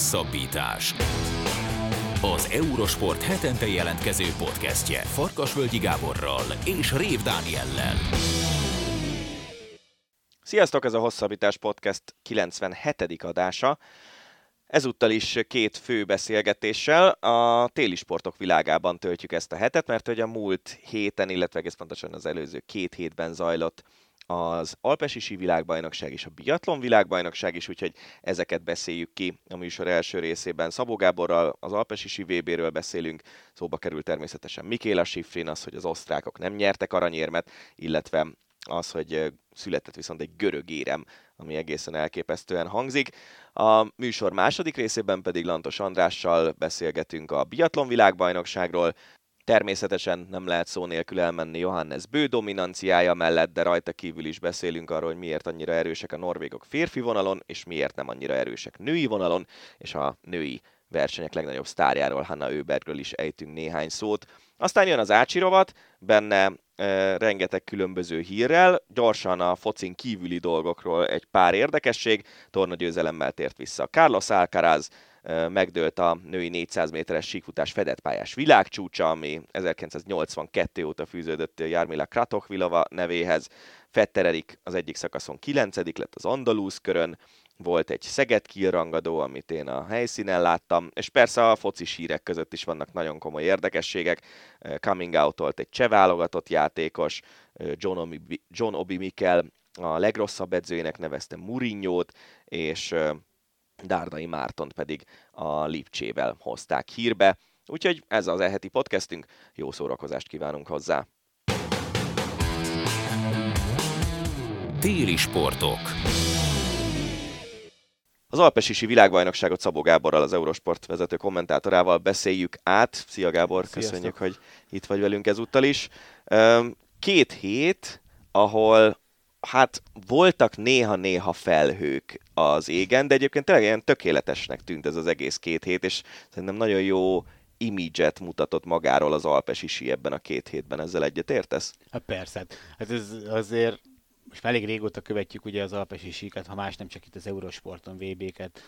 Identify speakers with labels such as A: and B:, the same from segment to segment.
A: Hosszabbítás. Az Eurosport hetente jelentkező podcastje Farkasvölgyi Gáborral és Rév Dániellel.
B: Sziasztok, ez a Hosszabbítás Podcast 97. adása. Ezúttal is két fő beszélgetéssel a téli sportok világában töltjük ezt a hetet, mert hogy a múlt héten, illetve egész pontosan az előző két hétben zajlott az Alpesi világbajnokság és a biatlon világbajnokság is, úgyhogy ezeket beszéljük ki a műsor első részében. Szabó Gáborral az Alpesi VB-ről beszélünk, szóba kerül természetesen Mikéla Sifrin, az, hogy az osztrákok nem nyertek aranyérmet, illetve az, hogy született viszont egy görög érem, ami egészen elképesztően hangzik. A műsor második részében pedig Lantos Andrással beszélgetünk a biatlon világbajnokságról, Természetesen nem lehet szó nélkül elmenni Johannes bő dominanciája mellett, de rajta kívül is beszélünk arról, hogy miért annyira erősek a norvégok férfi vonalon, és miért nem annyira erősek női vonalon, és a női versenyek legnagyobb sztárjáról, Hanna Őbergről is ejtünk néhány szót. Aztán jön az Ácsi benne e, rengeteg különböző hírrel, gyorsan a focin kívüli dolgokról egy pár érdekesség, tornagyőzelemmel tért vissza Carlos Alcaraz, megdőlt a női 400 méteres síkfutás fedett pályás világcsúcsa, ami 1982 óta fűződött Jarmila Kratochvilova nevéhez. Fetter Erik az egyik szakaszon 9 lett az Andalúz körön, volt egy Szeged kirangadó, amit én a helyszínen láttam, és persze a foci hírek között is vannak nagyon komoly érdekességek. Coming out egy cseh válogatott játékos, John Obi, John Obi Mikel a legrosszabb edzőjének nevezte Murinyót, és Dárdai Mártont pedig a Lipcsével hozták hírbe. Úgyhogy ez az eheti podcastünk, jó szórakozást kívánunk hozzá!
A: Téli sportok
B: az Alpesisi világbajnokságot Szabó Gáborral, az Eurosport vezető kommentátorával beszéljük át. Szia Gábor, Sziasztok. köszönjük, hogy itt vagy velünk ezúttal is. Két hét, ahol hát voltak néha-néha felhők az égen, de egyébként tényleg ilyen tökéletesnek tűnt ez az egész két hét, és szerintem nagyon jó imidzset mutatott magáról az Alpes is ebben a két hétben. Ezzel egyet értesz?
C: Hát persze. Hát ez azért most elég régóta követjük ugye az Alpesi síket, ha más nem csak itt az Eurosporton VB-ket,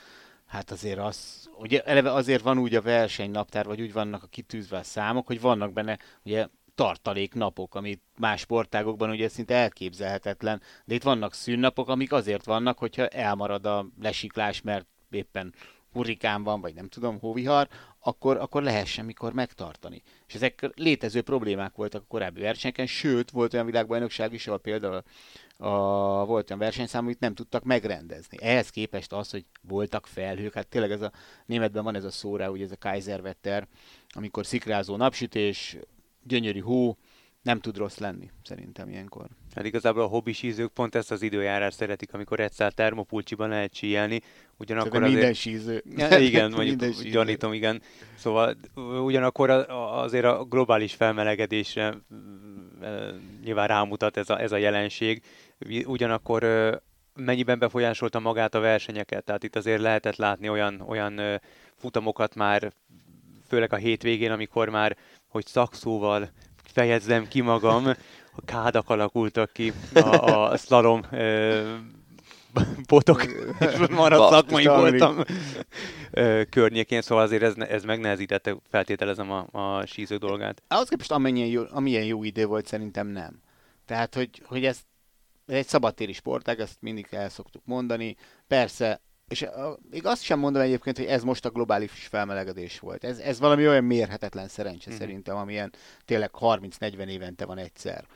C: hát azért az, ugye eleve azért van úgy a versenynaptár, vagy úgy vannak a kitűzve a számok, hogy vannak benne, ugye tartalék napok, amit más sportágokban ugye szinte elképzelhetetlen, de itt vannak szünnapok, amik azért vannak, hogyha elmarad a lesiklás, mert éppen hurrikán van, vagy nem tudom, hóvihar, akkor, akkor lehessen mikor megtartani. És ezek létező problémák voltak a korábbi versenyeken, sőt, volt olyan világbajnokság is, ahol például a, volt olyan versenyszám, amit nem tudtak megrendezni. Ehhez képest az, hogy voltak felhők, hát tényleg ez a németben van ez a szóra, ugye ez a Kaiserwetter, amikor szikrázó napsütés, gyönyörű hó, nem tud rossz lenni, szerintem ilyenkor.
D: Hát igazából a hobbisízők pont ezt az időjárást szeretik, amikor egyszer termopulcsiban lehet síelni.
C: Ugyanakkor azért... minden síző.
D: Ja, igen, mondjuk minden gyanítom, igen. Szóval ugyanakkor azért a globális felmelegedésre nyilván rámutat ez a, ez a jelenség. Ugyanakkor mennyiben befolyásolta magát a versenyeket? Tehát itt azért lehetett látni olyan, olyan futamokat már, főleg a hétvégén, amikor már, hogy szakszóval fejezzem ki magam, a kádak alakultak ki a, a slalom botok, és maradt szakmai voltam környékén, szóval azért ez, ez megnehezítette, feltételezem a, a sízők dolgát.
C: Ahhoz képest amennyien jó, amilyen jó idő volt, szerintem nem. Tehát, hogy, hogy ez, ez egy szabadtéri sportág, ezt mindig el szoktuk mondani. Persze és még azt sem mondom egyébként, hogy ez most a globális felmelegedés volt. Ez, ez valami olyan mérhetetlen szerencse mm-hmm. szerintem, amilyen tényleg 30-40 évente van egyszer.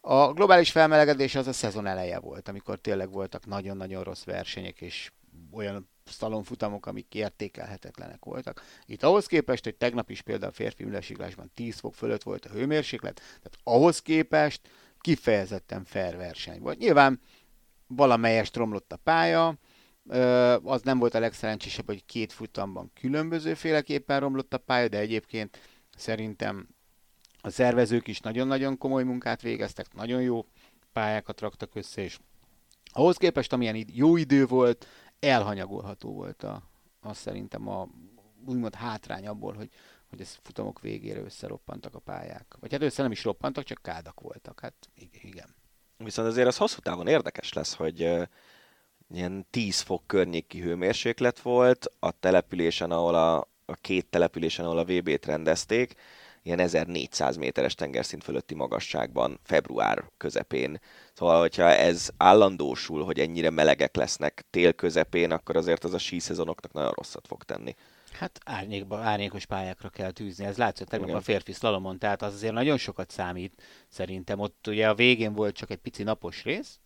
C: A globális felmelegedés az a szezon eleje volt, amikor tényleg voltak nagyon-nagyon rossz versenyek, és olyan szalonfutamok, amik értékelhetetlenek voltak. Itt ahhoz képest, hogy tegnap is például a férfi ülesiklásban 10 fok fölött volt a hőmérséklet, tehát ahhoz képest kifejezetten fair verseny volt. Nyilván valamelyest romlott a pálya, az nem volt a legszerencsésebb, hogy két futamban különbözőféleképpen romlott a pálya, de egyébként szerintem a szervezők is nagyon-nagyon komoly munkát végeztek, nagyon jó pályákat raktak össze, és ahhoz képest, amilyen jó idő volt, elhanyagolható volt a, az szerintem a úgymond hátrány abból, hogy, hogy ez futamok végére összeroppantak a pályák. Vagy hát össze nem is roppantak, csak kádak voltak. Hát igen.
B: Viszont azért az hosszú távon érdekes lesz, hogy ilyen 10 fok környéki hőmérséklet volt, a településen, ahol a, a két településen, ahol a VB-t rendezték, ilyen 1400 méteres tengerszint fölötti magasságban, február közepén. Szóval, hogyha ez állandósul, hogy ennyire melegek lesznek tél közepén, akkor azért az a síszezonoknak nagyon rosszat fog tenni.
C: Hát árnyékba, árnyékos pályákra kell tűzni. Ez látszott tegnap a férfi szlalomon, tehát az azért nagyon sokat számít szerintem. Ott ugye a végén volt csak egy pici napos rész,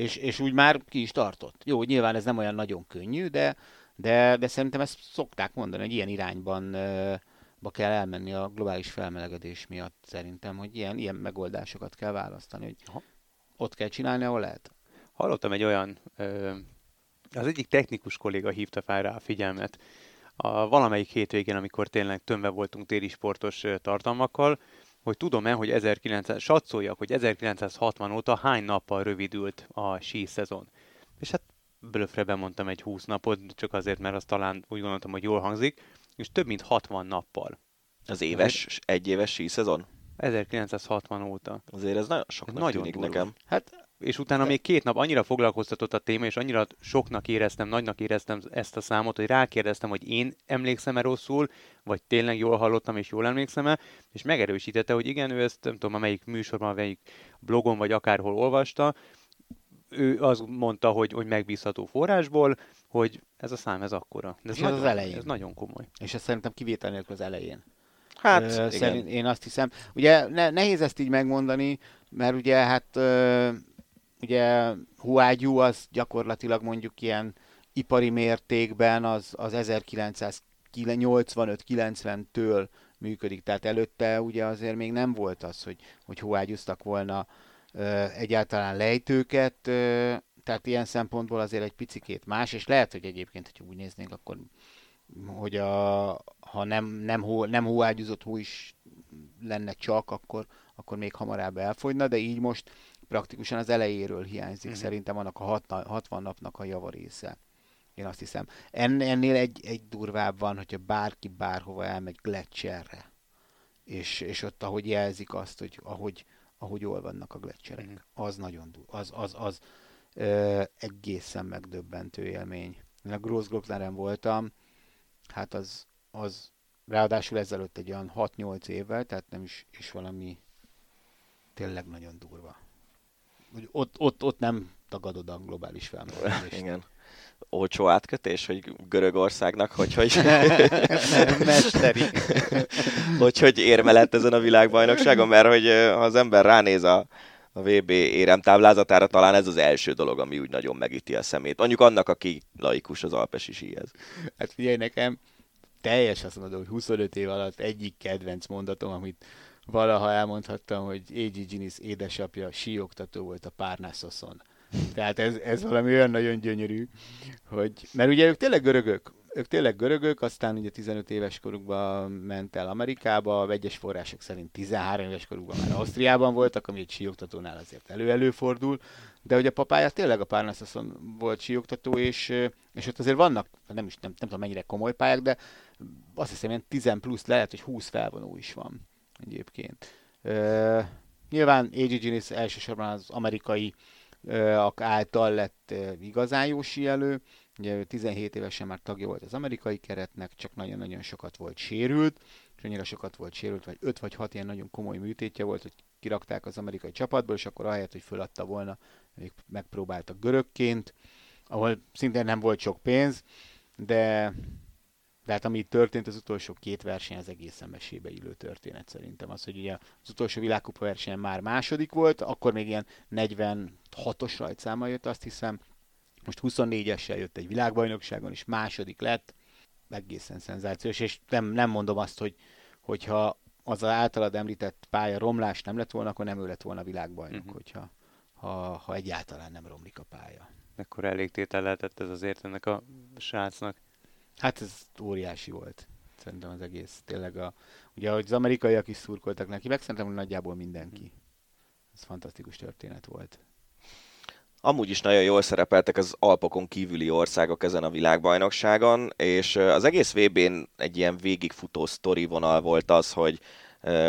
C: és, és úgy már ki is tartott. Jó, nyilván ez nem olyan nagyon könnyű, de, de, de szerintem ezt szokták mondani, hogy ilyen irányban ba kell elmenni a globális felmelegedés miatt szerintem, hogy ilyen, ilyen megoldásokat kell választani, hogy Aha. ott kell csinálni, ahol lehet.
D: Hallottam egy olyan, ö, az egyik technikus kolléga hívta fel rá a figyelmet, a valamelyik hétvégén, amikor tényleg tömve voltunk téli sportos tartalmakkal, hogy tudom-e, hogy 1900, satszolja, hogy 1960 óta hány nappal rövidült a sí szezon. És hát blöfre bemondtam egy 20 napot, csak azért, mert az talán úgy gondoltam, hogy jól hangzik, és több mint 60 nappal.
B: Az éves, egy éves sí szezon?
D: 1960 óta.
B: Azért ez nagyon sok nagyon tűnik durva. nekem.
D: Hát és utána még két nap annyira foglalkoztatott a téma, és annyira soknak éreztem, nagynak éreztem ezt a számot, hogy rákérdeztem, hogy én emlékszem-e rosszul, vagy tényleg jól hallottam, és jól emlékszem-e, és megerősítette, hogy igen, ő ezt nem tudom, melyik műsorban, melyik blogon, vagy akárhol olvasta, ő azt mondta, hogy, hogy megbízható forrásból, hogy ez a szám ez akkora.
C: De ez, és nagyon, az elején.
D: Ez nagyon komoly.
C: És ez szerintem kivétel nélkül az elején.
B: Hát, ö, szerint,
C: én azt hiszem. Ugye ne, nehéz ezt így megmondani, mert ugye hát ö, ugye Huágyú az gyakorlatilag mondjuk ilyen ipari mértékben az, az 1985-90-től működik. Tehát előtte ugye azért még nem volt az, hogy, hogy huágyúztak volna ö, egyáltalán lejtőket, ö, tehát ilyen szempontból azért egy picikét más, és lehet, hogy egyébként, hogy úgy néznénk, akkor hogy a, ha nem, nem, hó, nem hóágyúzott hó is lenne csak, akkor, akkor még hamarabb elfogyna, de így most praktikusan az elejéről hiányzik uh-huh. szerintem annak a 60 napnak a javarésze. Én azt hiszem. En, ennél egy, egy durvább van, hogyha bárki bárhova elmegy Gletscherre, és, és ott ahogy jelzik azt, hogy ahogy, ahogy olvadnak a Gletscherek, uh-huh. az nagyon durva. Az, az, az ö, egészen megdöbbentő élmény. Én a Grossglockneren voltam, hát az, az ráadásul ezelőtt egy olyan 6-8 évvel, tehát nem is, is valami tényleg nagyon durva hogy ott, ott, ott nem tagadod a globális felmelegedést.
B: Igen. Olcsó átkötés, hogy Görögországnak, hogy hogy...
C: Mesteri.
B: hogy hogy érme lett ezen a világbajnokságon, mert hogy ha az ember ránéz a, a VB éremtáblázatára, talán ez az első dolog, ami úgy nagyon megíti a szemét. Mondjuk annak, aki laikus az alpesi síhez.
C: Hát figyelj nekem, teljes azt mondod, hogy 25 év alatt egyik kedvenc mondatom, amit valaha elmondhattam, hogy A.G. Ginis édesapja síoktató volt a Párnászoszon. Tehát ez, ez valami olyan nagyon gyönyörű, hogy, mert ugye ők tényleg görögök, ők tényleg görögök, aztán ugye 15 éves korukban ment el Amerikába, vegyes források szerint 13 éves korukban már Ausztriában voltak, ami egy síoktatónál azért elő-előfordul, de ugye a papája tényleg a Párnászoszon volt síoktató, és, és ott azért vannak, nem is nem, nem tudom mennyire komoly pályák, de azt hiszem ilyen 10 plusz lehet, hogy 20 felvonó is van egyébként. Uh, nyilván A.G. Ginis elsősorban az amerikai uh, által lett igazán jó síelő. Ugye 17 évesen már tagja volt az amerikai keretnek, csak nagyon-nagyon sokat volt sérült, és annyira sokat volt sérült, vagy 5 vagy 6 ilyen nagyon komoly műtétje volt, hogy kirakták az amerikai csapatból, és akkor ahelyett, hogy föladta volna, még megpróbáltak görögként, ahol szintén nem volt sok pénz, de tehát ami történt az utolsó két verseny, az egészen mesébe illő történet szerintem. Az, hogy ugye az utolsó világkupa versenyen már második volt, akkor még ilyen 46-os rajtszámmal jött, azt hiszem. Most 24-essel jött egy világbajnokságon, és második lett. Egészen szenzációs, és nem, nem mondom azt, hogy hogyha az általad említett pálya romlás nem lett volna, akkor nem ő lett volna világbajnok, uh-huh. hogyha ha, ha egyáltalán nem romlik a pálya.
D: Mekkora elégtétel lehetett ez azért ennek a srácnak?
C: Hát ez óriási volt. Szerintem az egész. Tényleg a, ugye, hogy az amerikaiak is szurkoltak neki, meg szerintem hogy nagyjából mindenki. Ez fantasztikus történet volt.
B: Amúgy is nagyon jól szerepeltek az Alpokon kívüli országok ezen a világbajnokságon, és az egész VB-n egy ilyen végigfutó sztori vonal volt az, hogy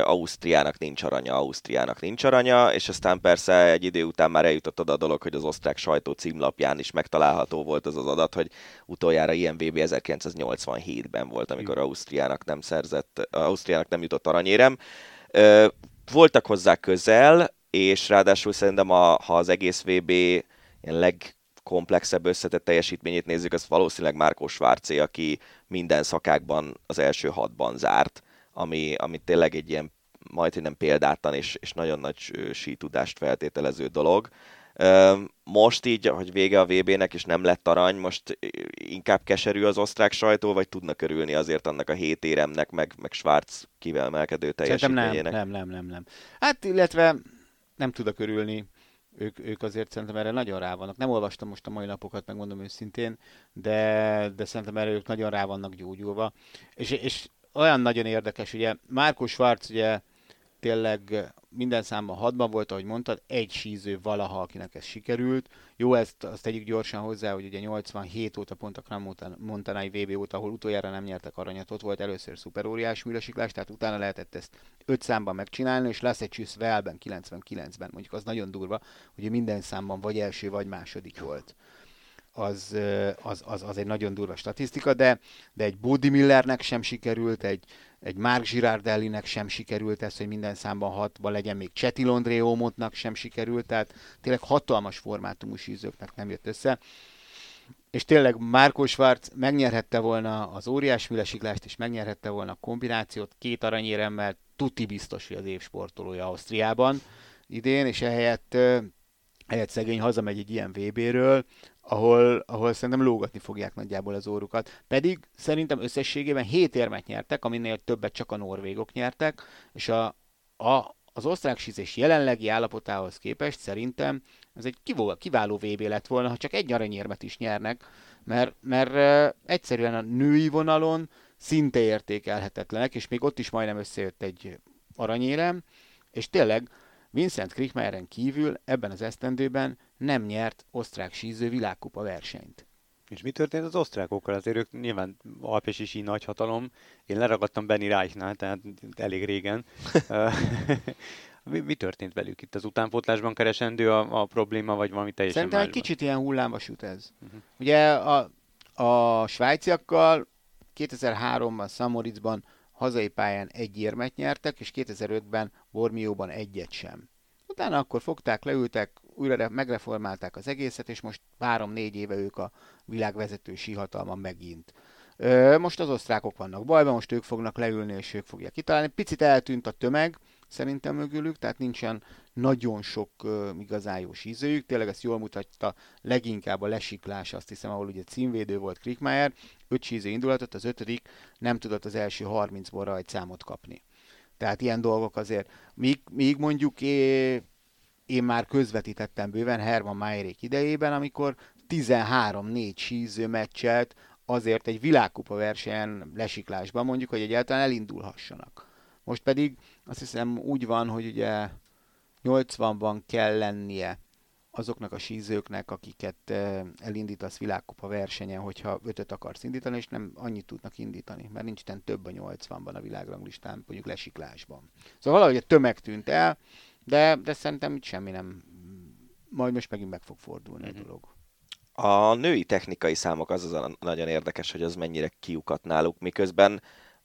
B: Ausztriának nincs aranya, Ausztriának nincs aranya, és aztán persze egy idő után már eljutott oda a dolog, hogy az osztrák sajtó címlapján is megtalálható volt az az adat, hogy utoljára ilyen VB 1987-ben volt, amikor Ausztriának nem szerzett, Ausztriának nem jutott aranyérem. Voltak hozzá közel, és ráadásul szerintem, a, ha az egész VB ilyen legkomplexebb összetett teljesítményét nézzük, az valószínűleg Márkó Svárcé, aki minden szakákban az első hatban zárt, ami, ami tényleg egy ilyen majd nem példátlan és, és nagyon nagy sítudást feltételező dolog. Most így, hogy vége a VB-nek és nem lett arany, most inkább keserű az osztrák sajtó, vagy tudnak örülni azért annak a hét éremnek, meg, meg Schwarz kivelmelkedő teljesítményének?
C: Nem, nem, nem, nem, nem. Hát illetve nem tudok örülni. Ők, ők azért szerintem erre nagyon rá vannak. Nem olvastam most a mai napokat, megmondom őszintén, de, de szerintem erre ők nagyon rá vannak gyógyulva. És, és olyan nagyon érdekes, ugye Márkus Schwarz ugye tényleg minden számban hadban volt, ahogy mondtad, egy síző valaha, akinek ez sikerült. Jó, ezt azt tegyük gyorsan hozzá, hogy ugye 87 óta pont a Kram Montanai VB óta, ahol utoljára nem nyertek aranyat, ott volt először szuperóriás műlesiklás, tehát utána lehetett ezt 5 számban megcsinálni, és lesz egy Velben 99-ben, mondjuk az nagyon durva, hogy minden számban vagy első, vagy második volt az, az, az, az egy nagyon durva statisztika, de, de egy Bodi Millernek sem sikerült, egy, egy Mark Girardellinek sem sikerült ez, hogy minden számban hatba legyen, még Cseti Londréómontnak sem sikerült, tehát tényleg hatalmas formátumú sízőknek nem jött össze. És tényleg Márko Schwarz megnyerhette volna az óriás műlesiklást, és megnyerhette volna a kombinációt két aranyéremmel, tuti biztos, hogy az év sportolója Ausztriában idén, és ehelyett, ehelyett szegény hazamegy egy ilyen VB-ről, ahol, ahol szerintem lógatni fogják nagyjából az órukat. Pedig szerintem összességében 7 érmet nyertek, aminél többet csak a norvégok nyertek, és a, a, az osztrák sízés jelenlegi állapotához képest szerintem ez egy kiváló VB lett volna, ha csak egy aranyérmet is nyernek, mert, mert egyszerűen a női vonalon szinte értékelhetetlenek, és még ott is majdnem összejött egy aranyérem, és tényleg Vincent Krickmeyeren kívül ebben az esztendőben nem nyert osztrák síző világkupa versenyt.
D: És mi történt az osztrákokkal? Azért ők nyilván alpesi sí nagy hatalom. Én leragadtam Benny Reichnál, tehát elég régen. mi, mi, történt velük itt? Az utánpótlásban keresendő a, a probléma, vagy valami teljesen
C: Szerintem másban? egy kicsit ilyen hullámvasút ez. Uh-huh. Ugye a, a svájciakkal 2003-ban Samoritzban hazai pályán egy érmet nyertek, és 2005-ben Bormióban egyet sem. Utána akkor fogták, leültek, újra megreformálták az egészet, és most három-négy éve ők a világvezető síhatalma megint. Most az osztrákok vannak bajban, most ők fognak leülni, és ők fogják kitalálni. Picit eltűnt a tömeg, szerintem mögülük, tehát nincsen nagyon sok uh, igazán jó. Tényleg ezt jól mutatta leginkább a lesiklás, azt hiszem, ahol ugye címvédő volt Krickmeyer, öt síző indulatot, az ötödik nem tudott az első 30-ból rajt számot kapni. Tehát ilyen dolgok azért, míg, míg mondjuk é, én már közvetítettem bőven Herman Mayerék idejében, amikor 13-4 síző meccset azért egy világkupa versenyen lesiklásban mondjuk, hogy egyáltalán elindulhassanak. Most pedig azt hiszem úgy van, hogy ugye 80-ban kell lennie azoknak a sízőknek, akiket eh, elindítasz világkupa versenyen, hogyha ötöt akarsz indítani, és nem annyit tudnak indítani, mert nincs több a 80-ban a világranglistán, mondjuk lesiklásban. Szóval valahogy a tömeg tűnt el, de, de szerintem itt semmi nem, majd most megint meg fog fordulni mm-hmm. a mhm. dolog.
B: A női technikai számok az az nagyon érdekes, hogy az mennyire kiukat náluk, miközben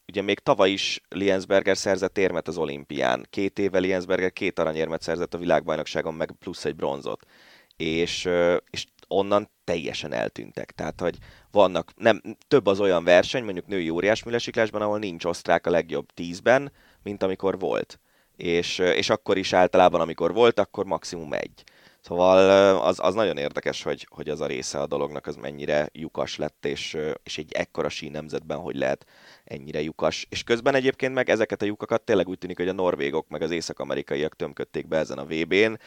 B: ugye még tavaly is Liensberger szerzett érmet az olimpián. Két éve Liensberger két aranyérmet szerzett a világbajnokságon, meg plusz egy bronzot. És, és onnan teljesen eltűntek. Tehát, hogy vannak, nem, több az olyan verseny, mondjuk női óriásműlesiklásban, ahol nincs osztrák a legjobb tízben, mint amikor volt. És, és akkor is általában, amikor volt, akkor maximum egy. Szóval az, az nagyon érdekes, hogy, hogy az a része a dolognak az mennyire lyukas lett, és, és egy ekkora sí nemzetben hogy lehet ennyire lyukas. És közben egyébként meg ezeket a lyukakat tényleg úgy tűnik, hogy a norvégok meg az észak-amerikaiak tömködték be ezen a VB-n.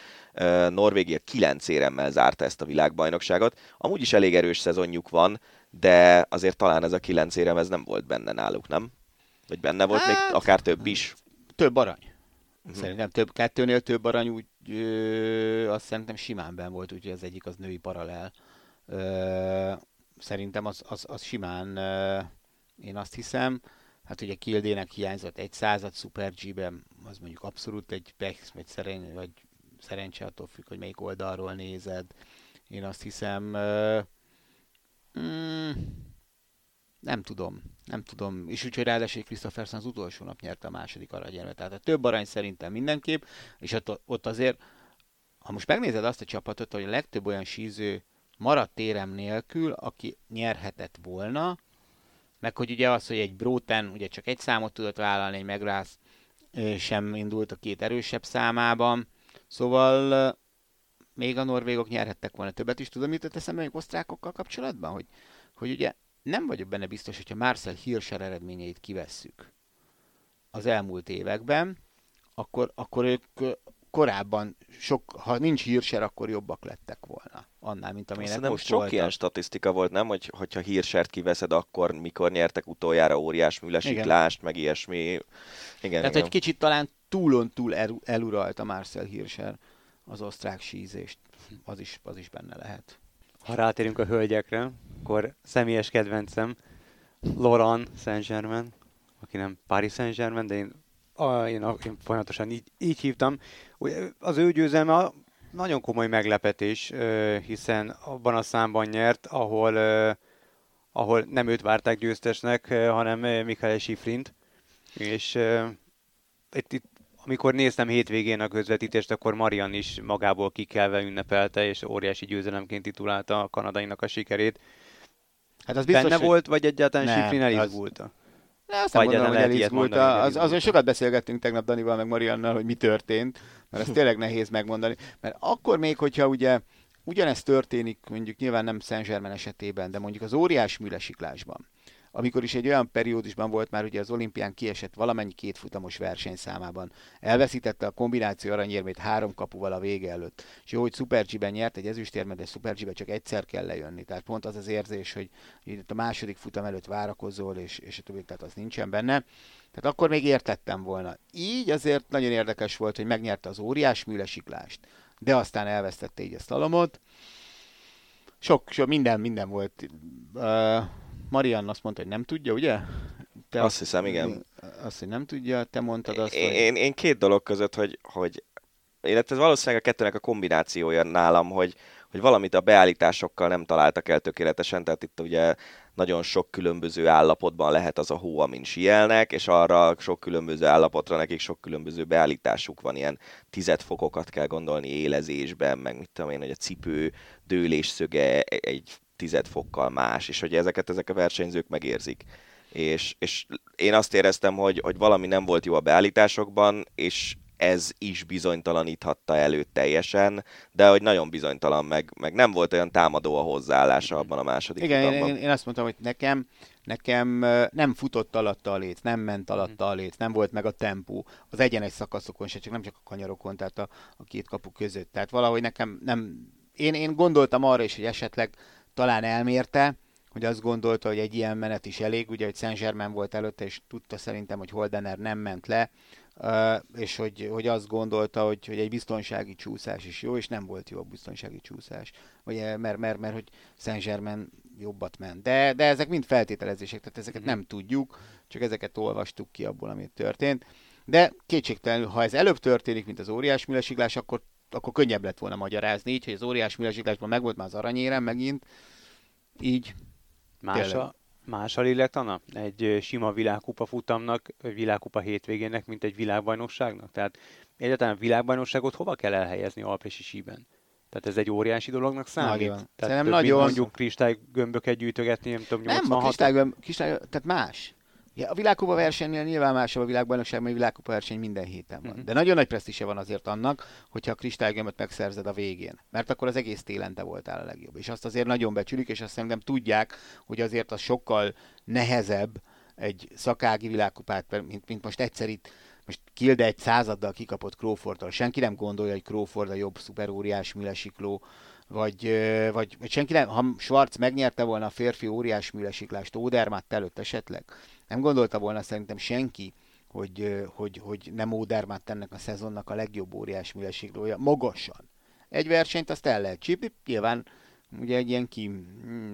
B: Norvégia kilenc éremmel zárta ezt a világbajnokságot. Amúgy is elég erős szezonjuk van, de azért talán ez a kilenc érem ez nem volt benne náluk, nem? Vagy benne volt hát, még akár több is?
C: Több arany. Uh-huh. Szerintem több, kettőnél több arany úgy ö, azt szerintem simán ben volt, úgyhogy az egyik az női paralel. Ö, szerintem az, az, az simán, ö, én azt hiszem. Hát ugye Kildének hiányzott egy század Super G-ben, az mondjuk abszolút egy Bex, vagy, szereny, vagy szerencse, attól függ, hogy melyik oldalról nézed. Én azt hiszem, uh, mm, nem tudom, nem tudom. És úgyhogy ráadásul Christopherson az utolsó nap nyerte a második aranyérmet. Tehát a több arany szerintem mindenképp, és ott, ott azért, ha most megnézed azt a csapatot, hogy a legtöbb olyan síző maradt térem nélkül, aki nyerhetett volna, meg hogy ugye az, hogy egy Bróten ugye csak egy számot tudott vállalni, egy Megrász sem indult a két erősebb számában, szóval még a norvégok nyerhettek volna többet is. Tudom, mit teszem még osztrákokkal kapcsolatban? Hogy, hogy ugye nem vagyok benne biztos, hogyha Marcel Hirscher eredményeit kivesszük az elmúlt években, akkor, akkor ők korábban, sok, ha nincs Hirscher, akkor jobbak lettek volna annál, mint amilyenek most
B: sok
C: voltak.
B: ilyen statisztika volt, nem? Hogy, hogyha Hirschert kiveszed, akkor mikor nyertek utoljára óriás műlesiklást, meg ilyesmi. Igen,
C: Tehát
B: igen.
C: egy kicsit talán túlon túl el, eluralta Marcel Hirscher az osztrák sízést. Az is, az is benne lehet.
D: Ha rátérünk a hölgyekre, akkor személyes kedvencem Laurent Saint-Germain, aki nem Paris Saint-Germain, de én, a, én, a, én folyamatosan így, így hívtam. Az ő győzelme nagyon komoly meglepetés, hiszen abban a számban nyert, ahol, ahol nem őt várták győztesnek, hanem Mikael Schifrint. És itt, itt amikor néztem hétvégén a közvetítést, akkor Marian is magából kikelve ünnepelte, és óriási győzelemként titulálta a kanadainak a sikerét. Hát az biztos, Benne hogy... volt, vagy egyáltalán nem, Sifrin elizgulta? Az...
C: Ne, azt nem gondolom, hogy elizgulta. Az, azon sokat beszélgettünk tegnap Danival meg Mariannal, hogy mi történt, mert ez tényleg nehéz megmondani. Mert akkor még, hogyha ugye ugyanezt történik, mondjuk nyilván nem Saint esetében, de mondjuk az óriás műlesiklásban, amikor is egy olyan periódusban volt már, ugye az olimpián kiesett valamennyi kétfutamos versenyszámában. Elveszítette a kombináció aranyérmét három kapuval a vége előtt. És jó, hogy Super G-ben nyert egy ezüstérmet, de Super G-ben csak egyszer kell lejönni. Tehát pont az az érzés, hogy itt a második futam előtt várakozol, és, és a többi, tehát az nincsen benne. Tehát akkor még értettem volna. Így azért nagyon érdekes volt, hogy megnyerte az óriás műlesiklást, de aztán elvesztette így a szalomot. Sok, sok, minden, minden volt. Uh, Marian azt mondta, hogy nem tudja, ugye?
B: Te azt hiszem, igen.
C: Azt, hogy nem tudja, te mondtad azt,
B: én, hogy... Én, én két dolog között, hogy, hogy illetve ez valószínűleg a kettőnek a kombinációja nálam, hogy, hogy valamit a beállításokkal nem találtak el tökéletesen, tehát itt ugye nagyon sok különböző állapotban lehet az a hó, amin sielnek, és arra sok különböző állapotra nekik sok különböző beállításuk van, ilyen tized fokokat kell gondolni élezésben, meg mit tudom én, hogy a cipő dőlés szöge egy tized fokkal más, és hogy ezeket ezek a versenyzők megérzik. És, és én azt éreztem, hogy, hogy valami nem volt jó a beállításokban, és ez is bizonytalaníthatta elő teljesen, de hogy nagyon bizonytalan, meg, meg nem volt olyan támadó a hozzáállása abban a második
C: Igen, én, én, azt mondtam, hogy nekem, nekem nem futott alatta a léc, nem ment alatta a léc, nem volt meg a tempó az egyenes szakaszokon se, csak nem csak a kanyarokon, tehát a, a két kapu között. Tehát valahogy nekem nem, én, én gondoltam arra is, hogy esetleg talán elmérte, hogy azt gondolta, hogy egy ilyen menet is elég, ugye, hogy Saint-Germain volt előtte, és tudta szerintem, hogy Holdener nem ment le, és hogy, hogy azt gondolta, hogy, hogy egy biztonsági csúszás is jó, és nem volt jó a biztonsági csúszás, ugye, mert, mert, mert hogy Saint-Germain jobbat ment. De, de ezek mind feltételezések, tehát ezeket nem tudjuk, csak ezeket olvastuk ki abból, amit történt. De kétségtelenül, ha ez előbb történik, mint az óriás műlesiklás, akkor akkor könnyebb lett volna magyarázni, így, hogy az óriás műlesiklásban megvolt már az aranyérem megint, így.
D: Más a, más a lélektana? Egy sima világkupa futamnak, világkupa hétvégének, mint egy világbajnokságnak? Tehát egyáltalán világbajnokságot hova kell elhelyezni Alpesi síben? Tehát ez egy óriási dolognak számít? Nagyon. Tehát több, nagyon... mondjuk kristálygömböket gyűjtögetni, nem tudom, 86
C: Nem, a kristálygömb, kristály, tehát más. Ja, a világkupa versenynél nyilván másabb a világbajnokság, mert a világkupa verseny minden héten van. Uh-huh. De nagyon nagy presztise van azért annak, hogyha a kristálygömböt megszerzed a végén. Mert akkor az egész télen te voltál a legjobb. És azt azért nagyon becsülik, és azt szerintem tudják, hogy azért az sokkal nehezebb egy szakági világkupát, mint, mint most egyszer itt most Kilde egy századdal kikapott Crawfordtól. Senki nem gondolja, hogy Crawford a jobb szuperóriás műlesikló, vagy, vagy, vagy senki nem, ha Schwarz megnyerte volna a férfi óriás műlesiklást Odermatt előtt esetleg, nem gondolta volna szerintem senki, hogy, hogy, hogy nem Odermatt ennek a szezonnak a legjobb óriás műlesiklója magasan. Egy versenyt azt el lehet csípni, nyilván ugye egy ilyen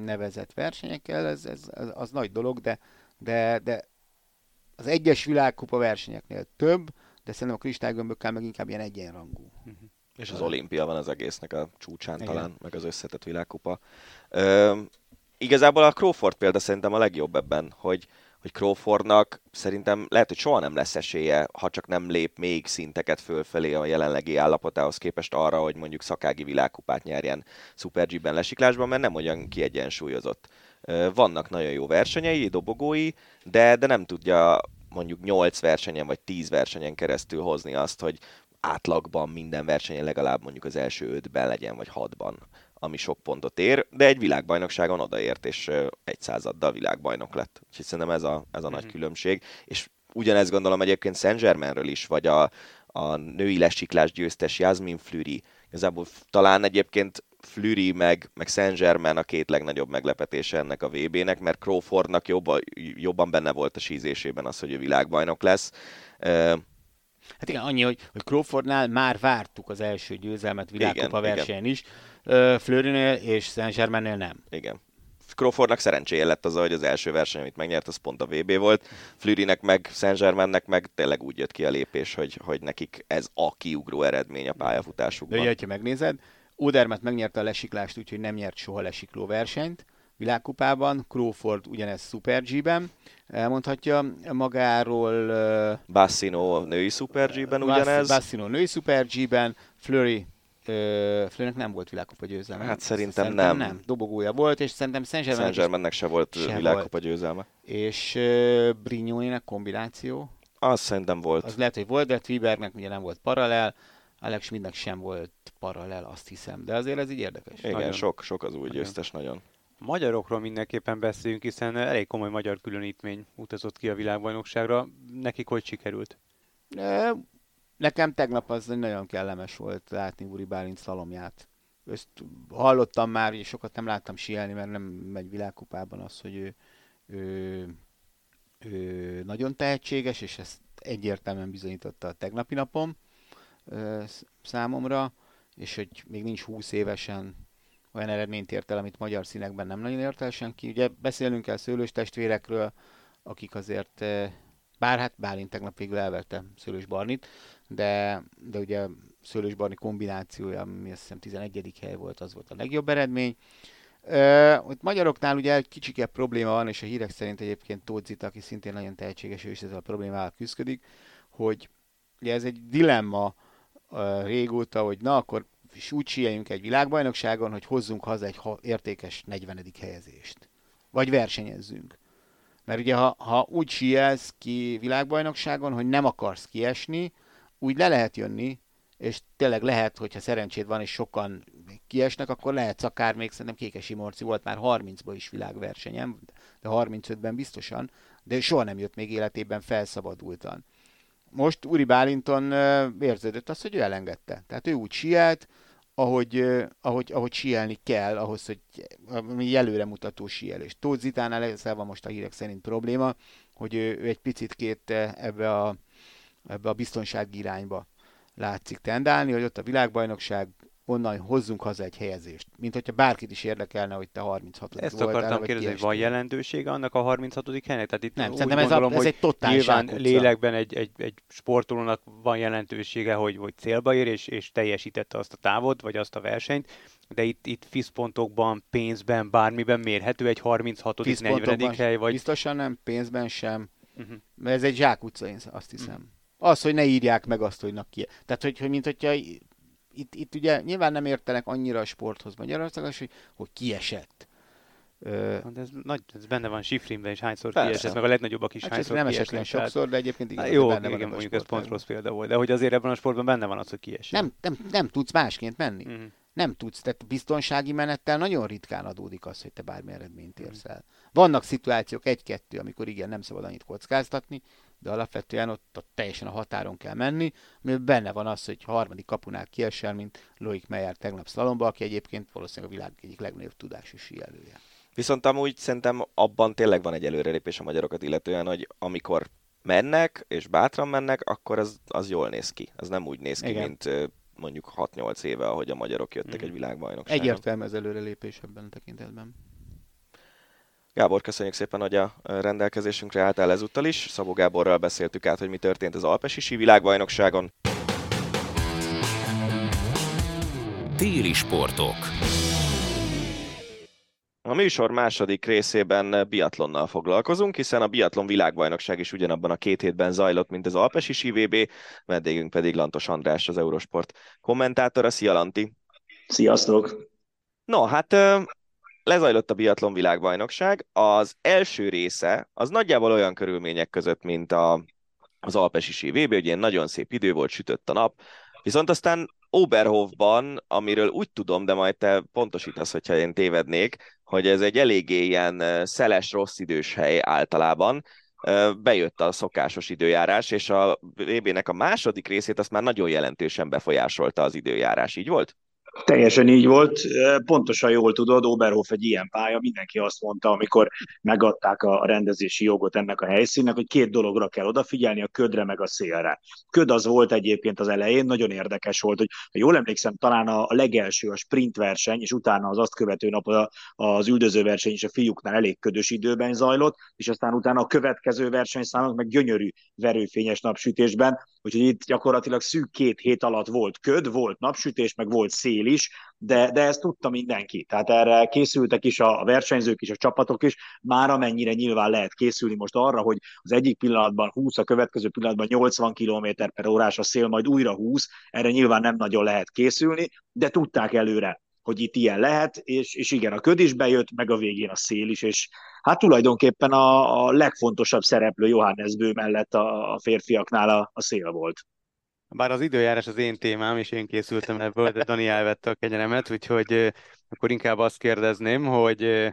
C: nevezett versenyekkel, ez, ez, az, az nagy dolog, de, de, de az egyes világkupa versenyeknél több, de szerintem a kristálygömbökkel meg inkább ilyen egyenrangú.
B: Uh-huh. És az olimpia van az egésznek a csúcsán Igen. talán, meg az összetett világkupa. Ö, igazából a Crawford példa szerintem a legjobb ebben, hogy, hogy Crawfordnak szerintem lehet, hogy soha nem lesz esélye, ha csak nem lép még szinteket fölfelé a jelenlegi állapotához képest arra, hogy mondjuk szakági világkupát nyerjen Super G-ben lesiklásban, mert nem olyan kiegyensúlyozott. Vannak nagyon jó versenyei, dobogói, de, de nem tudja mondjuk 8 versenyen vagy 10 versenyen keresztül hozni azt, hogy átlagban minden versenyen legalább mondjuk az első ötben legyen, vagy hatban, ami sok pontot ér, de egy világbajnokságon odaért, és egy századdal világbajnok lett. Úgyhogy szerintem ez a, ez a mm-hmm. nagy különbség. És ugyanezt gondolom egyébként Saint Germainről is, vagy a, a női lesiklás győztes Jasmin Flüri. Igazából talán egyébként Flüri meg, meg Saint Germain a két legnagyobb meglepetése ennek a VB-nek, mert Crawfordnak jobban, jobban benne volt a sízésében az, hogy ő világbajnok lesz.
C: Hát igen, annyi, hogy, hogy Crawfordnál már vártuk az első győzelmet világkupa versenyen is, Fleurynél és Saint Germainnél nem.
B: Igen. Crawfordnak szerencséje lett az, hogy az első verseny, amit megnyert, az pont a VB volt. Flürinek meg Saint Germainnek meg tényleg úgy jött ki a lépés, hogy, hogy nekik ez a kiugró eredmény a pályafutásukban.
C: De ha megnézed, Odermet megnyerte a lesiklást, úgyhogy nem nyert soha lesikló versenyt világkupában, Crawford ugyanez Super G-ben, elmondhatja magáról.
B: Bassino női Super G-ben ugyanez.
C: Bassino női Super G-ben, Flurry Flőnek nem volt világkupa győzelme.
B: Hát szerintem, szerintem nem.
C: nem. Dobogója volt, és szerintem Saint Germain
B: Saint Germainnek se volt se világkupa volt. győzelme.
C: És uh, Brignoninek kombináció.
B: Az szerintem volt.
C: Az lehet, hogy volt, de Twibernek ugye nem volt paralel. Alex Schmidtnek sem volt paralel, azt hiszem. De azért ez így érdekes.
B: Igen, nagyon. sok, sok az új győztes nagyon.
D: Magyarokról mindenképpen beszéljünk, hiszen elég komoly magyar különítmény utazott ki a világbajnokságra. Nekik hogy sikerült?
C: Nekem tegnap az nagyon kellemes volt látni Uri Bálint szalomját. Ezt hallottam már, és sokat nem láttam sielni, mert nem megy világkupában az, hogy ő, ő, ő nagyon tehetséges, és ezt egyértelműen bizonyította a tegnapi napom számomra, és hogy még nincs 20 évesen olyan eredményt ért el, amit magyar színekben nem nagyon ért el senki. Ugye beszélünk el szőlős testvérekről, akik azért, bár hát Bálint tegnap végül elverte Szőlős Barnit, de, de ugye Szőlős Barni kombinációja, ami azt hiszem 11. hely volt, az volt a legjobb eredmény. Uh, ott magyaroknál ugye egy kicsike probléma van, és a hírek szerint egyébként Tóth aki szintén nagyon tehetséges, ő is ezzel a problémával küzdik, hogy ugye ez egy dilemma uh, régóta, hogy na akkor is úgy sieljünk egy világbajnokságon, hogy hozzunk haza egy értékes 40. helyezést. Vagy versenyezzünk. Mert ugye ha, ha úgy sielsz ki világbajnokságon, hogy nem akarsz kiesni, úgy le lehet jönni, és tényleg lehet, hogyha szerencséd van, és sokan kiesnek, akkor lehet akár még szerintem Kékesi Morci volt már 30-ban is világversenyem, de 35-ben biztosan, de soha nem jött még életében felszabadultan. Most Uri Bálinton érződött az, hogy ő elengedte. Tehát ő úgy sielt, ahogy, ahogy, ahogy sielni kell, ahhoz, hogy ami előremutató sielés. Tóth Zitánál ezzel van most a hírek szerint probléma, hogy ő, ő egy picit két ebbe a, ebbe a biztonsági irányba látszik tendálni, hogy ott a világbajnokság onnan hozzunk haza egy helyezést. Mint hogyha bárkit is érdekelne, hogy te 36
D: Ezt voltál, akartam kérdezni, hogy van jelentősége annak a 36 helynek? Tehát itt
C: nem, szerintem ez, gondolom, a, ez egy totális
D: Nyilván lélekben egy, egy, egy sportolónak van jelentősége, hogy, hogy célba ér, és, és teljesítette azt a távot, vagy azt a versenyt, de itt, itt FISZ-pontokban, pénzben, bármiben mérhető egy 36 40 hely, vagy...
C: Biztosan nem, pénzben sem. Uh-huh. Mert ez egy zsákutca, én azt hiszem. Uh-huh. Az, hogy ne írják meg azt, hogy na ki. Tehát, hogy, hogy mint hogyha itt, itt ugye nyilván nem értenek annyira a sporthoz Magyarországon, hogy, hogy kiesett.
D: De ez, nagy, ez benne van Sifrinben is hányszor Persze. kiesett, meg a legnagyobbak is hát hányszor
C: nem esetlen sokszor, de egyébként
D: igen, jó, benne igen, van mondjuk ez pont rossz példa volt, de hogy azért ebben a sportban benne van az, hogy kiesett.
C: Nem, nem, nem tudsz másként menni. Uh-huh. Nem tudsz, tehát biztonsági menettel nagyon ritkán adódik az, hogy te bármi eredményt érsz el. Vannak szituációk, egy-kettő, amikor igen, nem szabad annyit kockáztatni, de alapvetően ott, ott teljesen a határon kell menni, mert benne van az, hogy harmadik kapunál kiesel, mint Loic Meyer tegnap szalomba, aki egyébként valószínűleg a világ egyik legnagyobb tudású síelője.
B: Viszont amúgy szerintem abban tényleg van egy előrelépés a magyarokat illetően, hogy amikor mennek, és bátran mennek, akkor az, az jól néz ki. Az nem úgy néz ki, Igen. mint mondjuk 6-8 éve, ahogy a magyarok jöttek mm. egy világbajnokságon.
C: Egyértelmű az előrelépés ebben a tekintetben.
B: Gábor, köszönjük szépen, hogy a rendelkezésünkre álltál ezúttal is. Szabó Gáborral beszéltük át, hogy mi történt az Alpesi sí világbajnokságon.
A: Téli sportok.
B: A műsor második részében biatlonnal foglalkozunk, hiszen a biatlon világbajnokság is ugyanabban a két hétben zajlott, mint az Alpesi SIVB, vendégünk pedig Lantos András, az Eurosport kommentátora. Szia Lanti!
E: Sziasztok!
B: No, hát lezajlott a biatlon világbajnokság. Az első része az nagyjából olyan körülmények között, mint a, az Alpesi SIVB, hogy ilyen nagyon szép idő volt, sütött a nap, viszont aztán Oberhofban, amiről úgy tudom, de majd te pontosítasz, hogyha én tévednék, hogy ez egy eléggé ilyen szeles, rossz idős hely általában, bejött a szokásos időjárás, és a VB-nek a második részét azt már nagyon jelentősen befolyásolta az időjárás, így volt?
E: Teljesen így volt. Pontosan jól tudod, Oberhof egy ilyen pálya, mindenki azt mondta, amikor megadták a rendezési jogot ennek a helyszínnek, hogy két dologra kell odafigyelni, a ködre meg a szélre. Köd az volt egyébként az elején, nagyon érdekes volt, hogy ha jól emlékszem, talán a legelső a sprint verseny, és utána az azt követő nap az üldöző verseny is a fiúknál elég ködös időben zajlott, és aztán utána a következő versenyszámok meg gyönyörű verőfényes napsütésben, úgyhogy itt gyakorlatilag szűk két hét alatt volt köd, volt napsütés, meg volt szél is, de, de ezt tudta mindenki. Tehát erre készültek is a versenyzők is, a csapatok is, már amennyire nyilván lehet készülni most arra, hogy az egyik pillanatban 20, a következő pillanatban 80 km per órás a szél, majd újra 20, erre nyilván nem nagyon lehet készülni, de tudták előre, hogy itt ilyen lehet, és, és igen, a köd is bejött, meg a végén a szél is, és hát tulajdonképpen a, a legfontosabb szereplő Johannes Bő mellett a, a férfiaknál a, a szél volt.
D: Bár az időjárás az én témám, és én készültem ebből, de Dani elvette a kenyeremet, úgyhogy akkor inkább azt kérdezném, hogy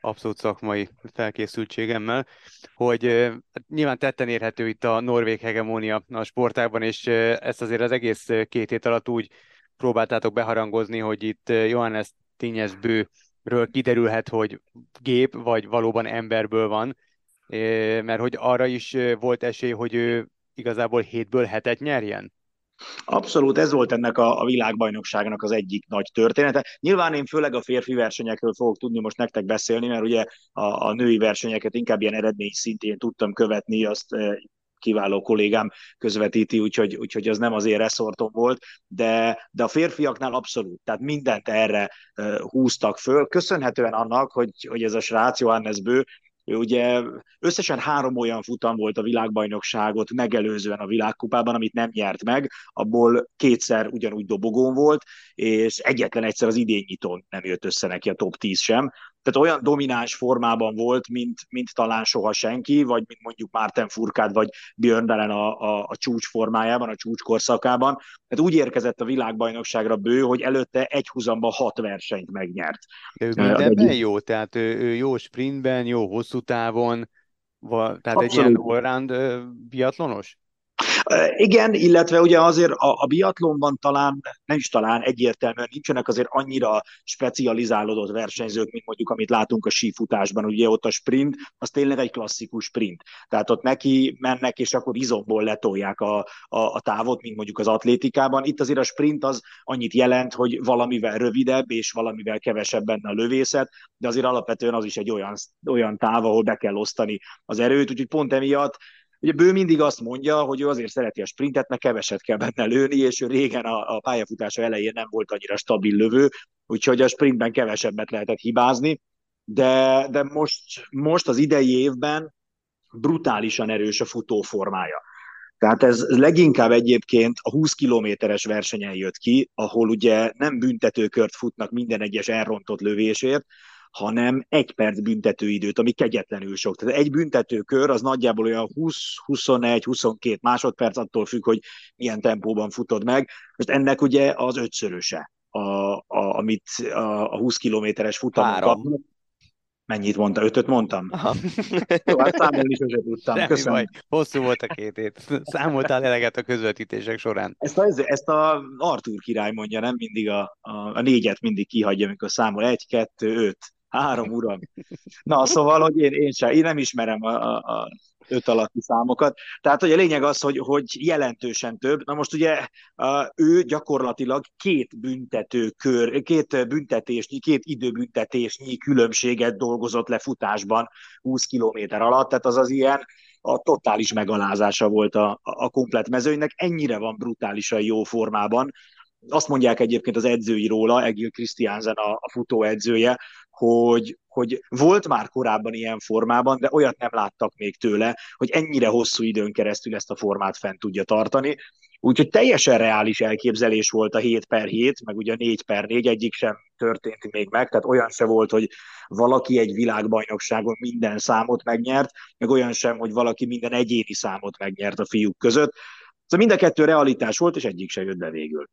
D: abszolút szakmai felkészültségemmel, hogy hát nyilván tetten érhető itt a norvég hegemónia a sportágban, és ezt azért az egész két hét alatt úgy próbáltátok beharangozni, hogy itt Johannes Tényes bőről kiderülhet, hogy gép, vagy valóban emberből van, mert hogy arra is volt esély, hogy ő igazából hétből hetet nyerjen?
E: Abszolút, ez volt ennek a, a világbajnokságnak az egyik nagy története. Nyilván én főleg a férfi versenyekről fogok tudni most nektek beszélni, mert ugye a, a női versenyeket inkább ilyen eredmény szintén tudtam követni, azt eh, kiváló kollégám közvetíti, úgyhogy, úgyhogy az nem az én reszortom volt, de, de a férfiaknál abszolút, tehát mindent erre húztak föl, köszönhetően annak, hogy, hogy ez a srác Johannes Bő ő ugye összesen három olyan futam volt a világbajnokságot megelőzően a világkupában, amit nem nyert meg, abból kétszer ugyanúgy dobogón volt, és egyetlen egyszer az idénynyitón nem jött össze neki a top 10 sem tehát olyan domináns formában volt, mint, mint talán soha senki, vagy mint mondjuk Márten Furkád, vagy Björn Dalen a, a, a csúcs formájában, a csúcs korszakában. Tehát úgy érkezett a világbajnokságra bő, hogy előtte egy húzamban hat versenyt megnyert.
D: De ő mindenben egy... jó, tehát ő, ő jó sprintben, jó hosszú távon, tehát Abszolút. egy ilyen allround biatlonos?
E: Igen, illetve ugye azért a, a biatlonban talán, nem is talán egyértelműen nincsenek azért annyira specializálódott versenyzők, mint mondjuk amit látunk a sífutásban, ugye ott a sprint, az tényleg egy klasszikus sprint. Tehát ott neki mennek, és akkor izomból letolják a, a, a távot, mint mondjuk az atlétikában. Itt azért a sprint az annyit jelent, hogy valamivel rövidebb, és valamivel kevesebb benne a lövészet, de azért alapvetően az is egy olyan, olyan táv, ahol be kell osztani az erőt, úgyhogy pont emiatt Ugye Bő mindig azt mondja, hogy ő azért szereti a sprintet, mert keveset kell benne lőni, és ő régen a, a pályafutása elején nem volt annyira stabil lövő, úgyhogy a sprintben kevesebbet lehetett hibázni, de, de most, most az idei évben brutálisan erős a futóformája. Tehát ez leginkább egyébként a 20 kilométeres versenyen jött ki, ahol ugye nem büntetőkört futnak minden egyes elrontott lövésért, hanem egy perc büntetőidőt, ami kegyetlenül sok. Tehát egy büntetőkör az nagyjából olyan 20-21-22 másodperc, attól függ, hogy milyen tempóban futod meg. Most ennek ugye az ötszöröse, a, a, amit a, a 20 kilométeres futamon kapnak. Mennyit mondta? Ötöt mondtam? Aha. Jó, hát számolni sose tudtam. Semmi Köszönöm. Baj.
D: Hosszú volt a két hét. Számoltál eleget a közvetítések során.
E: Ezt a, ezt a Artur király mondja, nem mindig a, a, a négyet mindig kihagyja, amikor számol. Egy, kettő, öt. Három uram. Na, szóval, hogy én, én sem, én nem ismerem a, a, öt alatti számokat. Tehát, hogy a lényeg az, hogy, hogy jelentősen több. Na most ugye ő gyakorlatilag két büntető kör, két büntetésnyi, két időbüntetésnyi különbséget dolgozott le futásban 20 kilométer alatt, tehát az az ilyen a totális megalázása volt a, a komplet mezőnynek, ennyire van brutálisan jó formában. Azt mondják egyébként az edzői róla, Egil Christiansen a, a futóedzője, hogy, hogy volt már korábban ilyen formában, de olyat nem láttak még tőle, hogy ennyire hosszú időn keresztül ezt a formát fent tudja tartani. Úgyhogy teljesen reális elképzelés volt a 7 per 7, meg ugye a 4 per 4, egyik sem történt még meg, tehát olyan se volt, hogy valaki egy világbajnokságon minden számot megnyert, meg olyan sem, hogy valaki minden egyéni számot megnyert a fiúk között. Szóval mind a kettő realitás volt, és egyik se jött be végül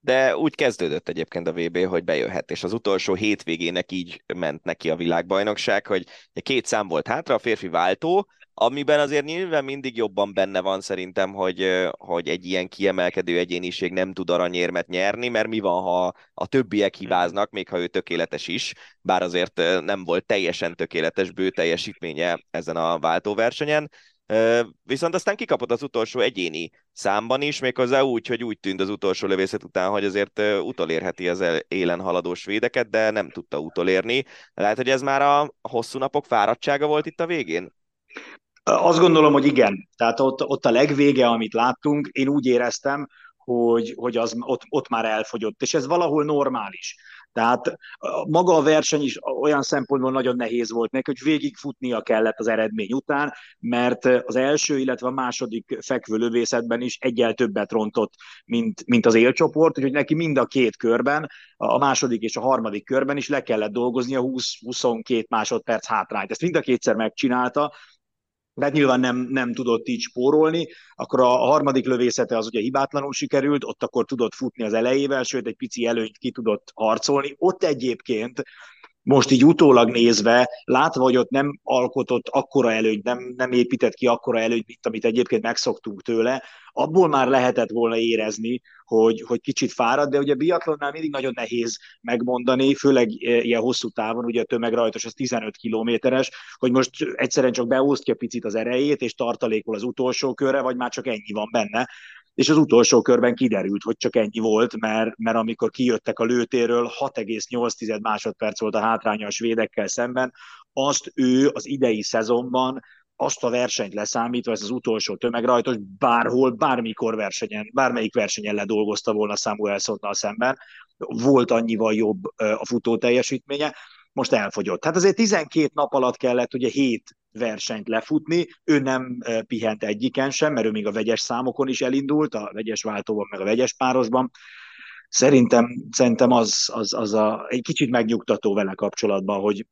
B: de úgy kezdődött egyébként a VB, hogy bejöhet, és az utolsó hétvégének így ment neki a világbajnokság, hogy két szám volt hátra, a férfi váltó, amiben azért nyilván mindig jobban benne van szerintem, hogy, hogy egy ilyen kiemelkedő egyéniség nem tud aranyérmet nyerni, mert mi van, ha a többiek hibáznak, még ha ő tökéletes is, bár azért nem volt teljesen tökéletes bő teljesítménye ezen a váltóversenyen, Viszont aztán kikapott az utolsó egyéni számban is, méghozzá úgy, hogy úgy tűnt az utolsó lövészet után, hogy azért utolérheti az élen haladó svédeket, de nem tudta utolérni. Lehet, hogy ez már a hosszú napok fáradtsága volt itt a végén?
E: Azt gondolom, hogy igen. Tehát ott, ott a legvége, amit láttunk, én úgy éreztem, hogy, hogy az ott, ott már elfogyott, és ez valahol normális. Tehát maga a verseny is olyan szempontból nagyon nehéz volt neki, hogy végigfutnia kellett az eredmény után, mert az első, illetve a második fekvő lövészetben is egyel többet rontott, mint, mint az élcsoport, úgyhogy neki mind a két körben, a második és a harmadik körben is le kellett dolgozni a 20-22 másodperc hátrányt. Ezt mind a kétszer megcsinálta, de hát nyilván nem, nem tudott így spórolni, akkor a, a harmadik lövészete az ugye hibátlanul sikerült, ott akkor tudott futni az elejével, sőt egy pici előnyt ki tudott harcolni. Ott egyébként most így utólag nézve, látva, hogy ott nem alkotott akkora előnyt, nem, nem épített ki akkora előnyt, mint amit egyébként megszoktunk tőle, abból már lehetett volna érezni, hogy, hogy kicsit fárad, de ugye biatlonnál mindig nagyon nehéz megmondani, főleg ilyen hosszú távon, ugye a tömegrajtos az 15 kilométeres, hogy most egyszerűen csak beosztja picit az erejét, és tartalékol az utolsó körre, vagy már csak ennyi van benne és az utolsó körben kiderült, hogy csak ennyi volt, mert, mert amikor kijöttek a lőtéről, 6,8 másodperc volt a hátránya a svédekkel szemben, azt ő az idei szezonban azt a versenyt leszámítva, ez az utolsó tömegrajtos, bárhol, bármikor versenyen, bármelyik versenyen ledolgozta volna Samuelsonnal szemben, volt annyival jobb a futó teljesítménye, most elfogyott. Hát azért 12 nap alatt kellett ugye 7 versenyt lefutni, ő nem pihent egyiken sem, mert ő még a vegyes számokon is elindult, a vegyes váltóban, meg a vegyes párosban. Szerintem, szerintem az, az, az a, egy kicsit megnyugtató vele kapcsolatban, hogy,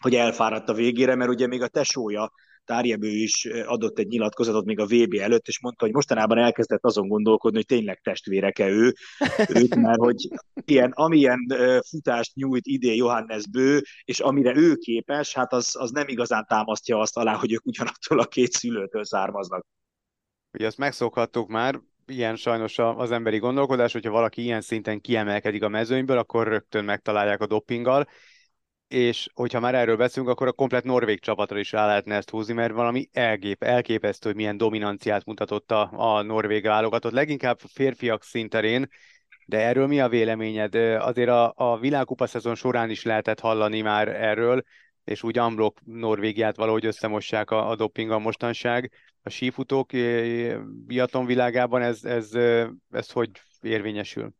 E: hogy elfáradt a végére, mert ugye még a tesója Tárjebő is adott egy nyilatkozatot még a VB előtt, és mondta, hogy mostanában elkezdett azon gondolkodni, hogy tényleg testvéreke ő, ők, mert hogy ilyen, amilyen futást nyújt idén Johannes Bő, és amire ő képes, hát az, az nem igazán támasztja azt alá, hogy ők ugyanattól a két szülőtől származnak.
D: Ugye azt megszokhattuk már, ilyen sajnos az emberi gondolkodás, hogyha valaki ilyen szinten kiemelkedik a mezőnyből, akkor rögtön megtalálják a doppinggal, és hogyha már erről beszélünk, akkor a komplet norvég csapatra is rá lehetne ezt húzni, mert valami elgép, elképesztő, hogy milyen dominanciát mutatott a, a norvég válogatott, leginkább férfiak szinterén, de erről mi a véleményed? Azért a, a világkupa szezon során is lehetett hallani már erről, és úgy Amblok Norvégiát valahogy összemossák a, a doping a mostanság. A sífutók biaton világában ez, ez, ez, ez hogy érvényesül?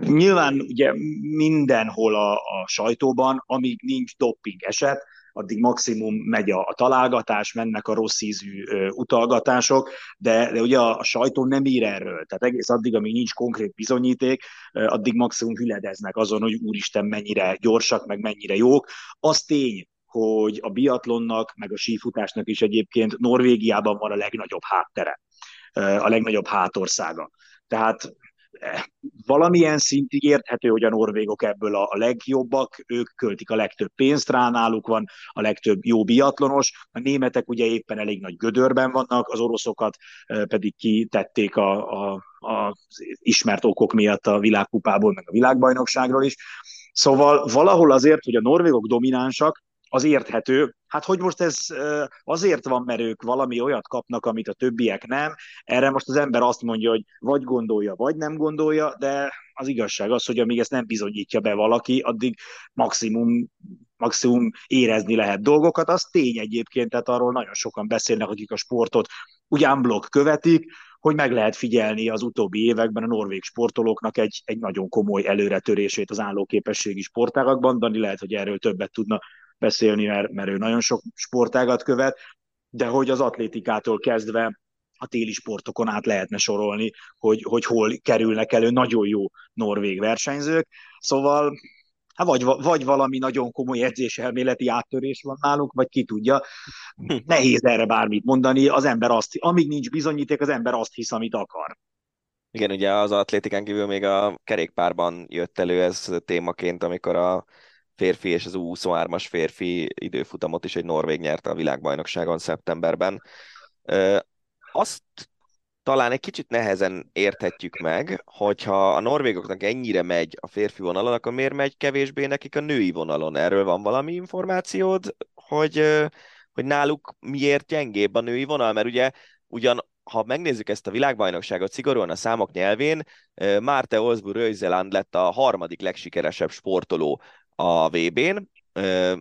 E: Nyilván ugye mindenhol a, a sajtóban, amíg nincs dopping eset, addig maximum megy a, a találgatás, mennek a rossz ízű ö, utalgatások, de, de ugye a, a sajtó nem ír erről. Tehát egész addig, amíg nincs konkrét bizonyíték, ö, addig maximum hüledeznek azon, hogy úristen mennyire gyorsak, meg mennyire jók. Az tény, hogy a biatlonnak, meg a sífutásnak is egyébként Norvégiában van a legnagyobb háttere, a legnagyobb hátországa. Tehát valamilyen szintig érthető, hogy a norvégok ebből a, legjobbak, ők költik a legtöbb pénzt rá, náluk van a legtöbb jó biatlonos, a németek ugye éppen elég nagy gödörben vannak, az oroszokat pedig kitették a, a, a ismert okok miatt a világkupából, meg a világbajnokságról is. Szóval valahol azért, hogy a norvégok dominánsak, az érthető. Hát hogy most ez azért van, mert ők valami olyat kapnak, amit a többiek nem, erre most az ember azt mondja, hogy vagy gondolja, vagy nem gondolja, de az igazság az, hogy amíg ezt nem bizonyítja be valaki, addig maximum maximum érezni lehet dolgokat, az tény egyébként, tehát arról nagyon sokan beszélnek, akik a sportot ugyan blokk követik, hogy meg lehet figyelni az utóbbi években a norvég sportolóknak egy, egy nagyon komoly előretörését az állóképességi sportágakban. Dani lehet, hogy erről többet tudna beszélni, mert, mert ő nagyon sok sportágat követ, de hogy az atlétikától kezdve a téli sportokon át lehetne sorolni, hogy, hogy hol kerülnek elő nagyon jó norvég versenyzők. Szóval hát vagy, vagy valami nagyon komoly edzéselméleti áttörés van nálunk, vagy ki tudja. Nehéz erre bármit mondani, az ember azt, amíg nincs bizonyíték, az ember azt hisz, amit akar.
B: Igen, ugye az atlétikán kívül még a kerékpárban jött elő ez témaként, amikor a férfi és az U23-as férfi időfutamot is egy norvég nyerte a világbajnokságon szeptemberben. Azt talán egy kicsit nehezen érthetjük meg, hogyha a norvégoknak ennyire megy a férfi vonalon, akkor miért megy kevésbé nekik a női vonalon? Erről van valami információd, hogy, hogy náluk miért gyengébb a női vonal? Mert ugye ugyan ha megnézzük ezt a világbajnokságot szigorúan a számok nyelvén, Márte Olsbu Röjzeland lett a harmadik legsikeresebb sportoló a VB-n,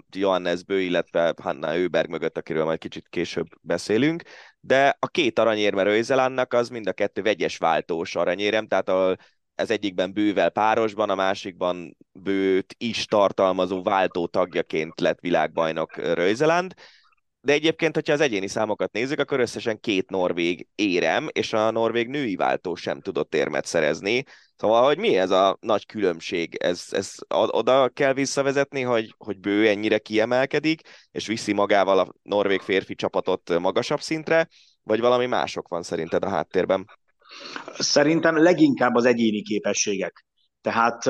B: Johannes Bő, illetve Hanna Őberg mögött, akiről majd kicsit később beszélünk, de a két aranyérme Röjzelandnak az mind a kettő vegyes váltós aranyérem, tehát a, ez egyikben bővel párosban, a másikban bőt is tartalmazó váltó tagjaként lett világbajnok Röjzeland, de egyébként, hogyha az egyéni számokat nézzük, akkor összesen két norvég érem, és a norvég női váltó sem tudott érmet szerezni. Szóval, hogy mi ez a nagy különbség? Ez, ez oda kell visszavezetni, hogy, hogy bő ennyire kiemelkedik, és viszi magával a norvég férfi csapatot magasabb szintre, vagy valami mások van szerinted a háttérben?
E: Szerintem leginkább az egyéni képességek. Tehát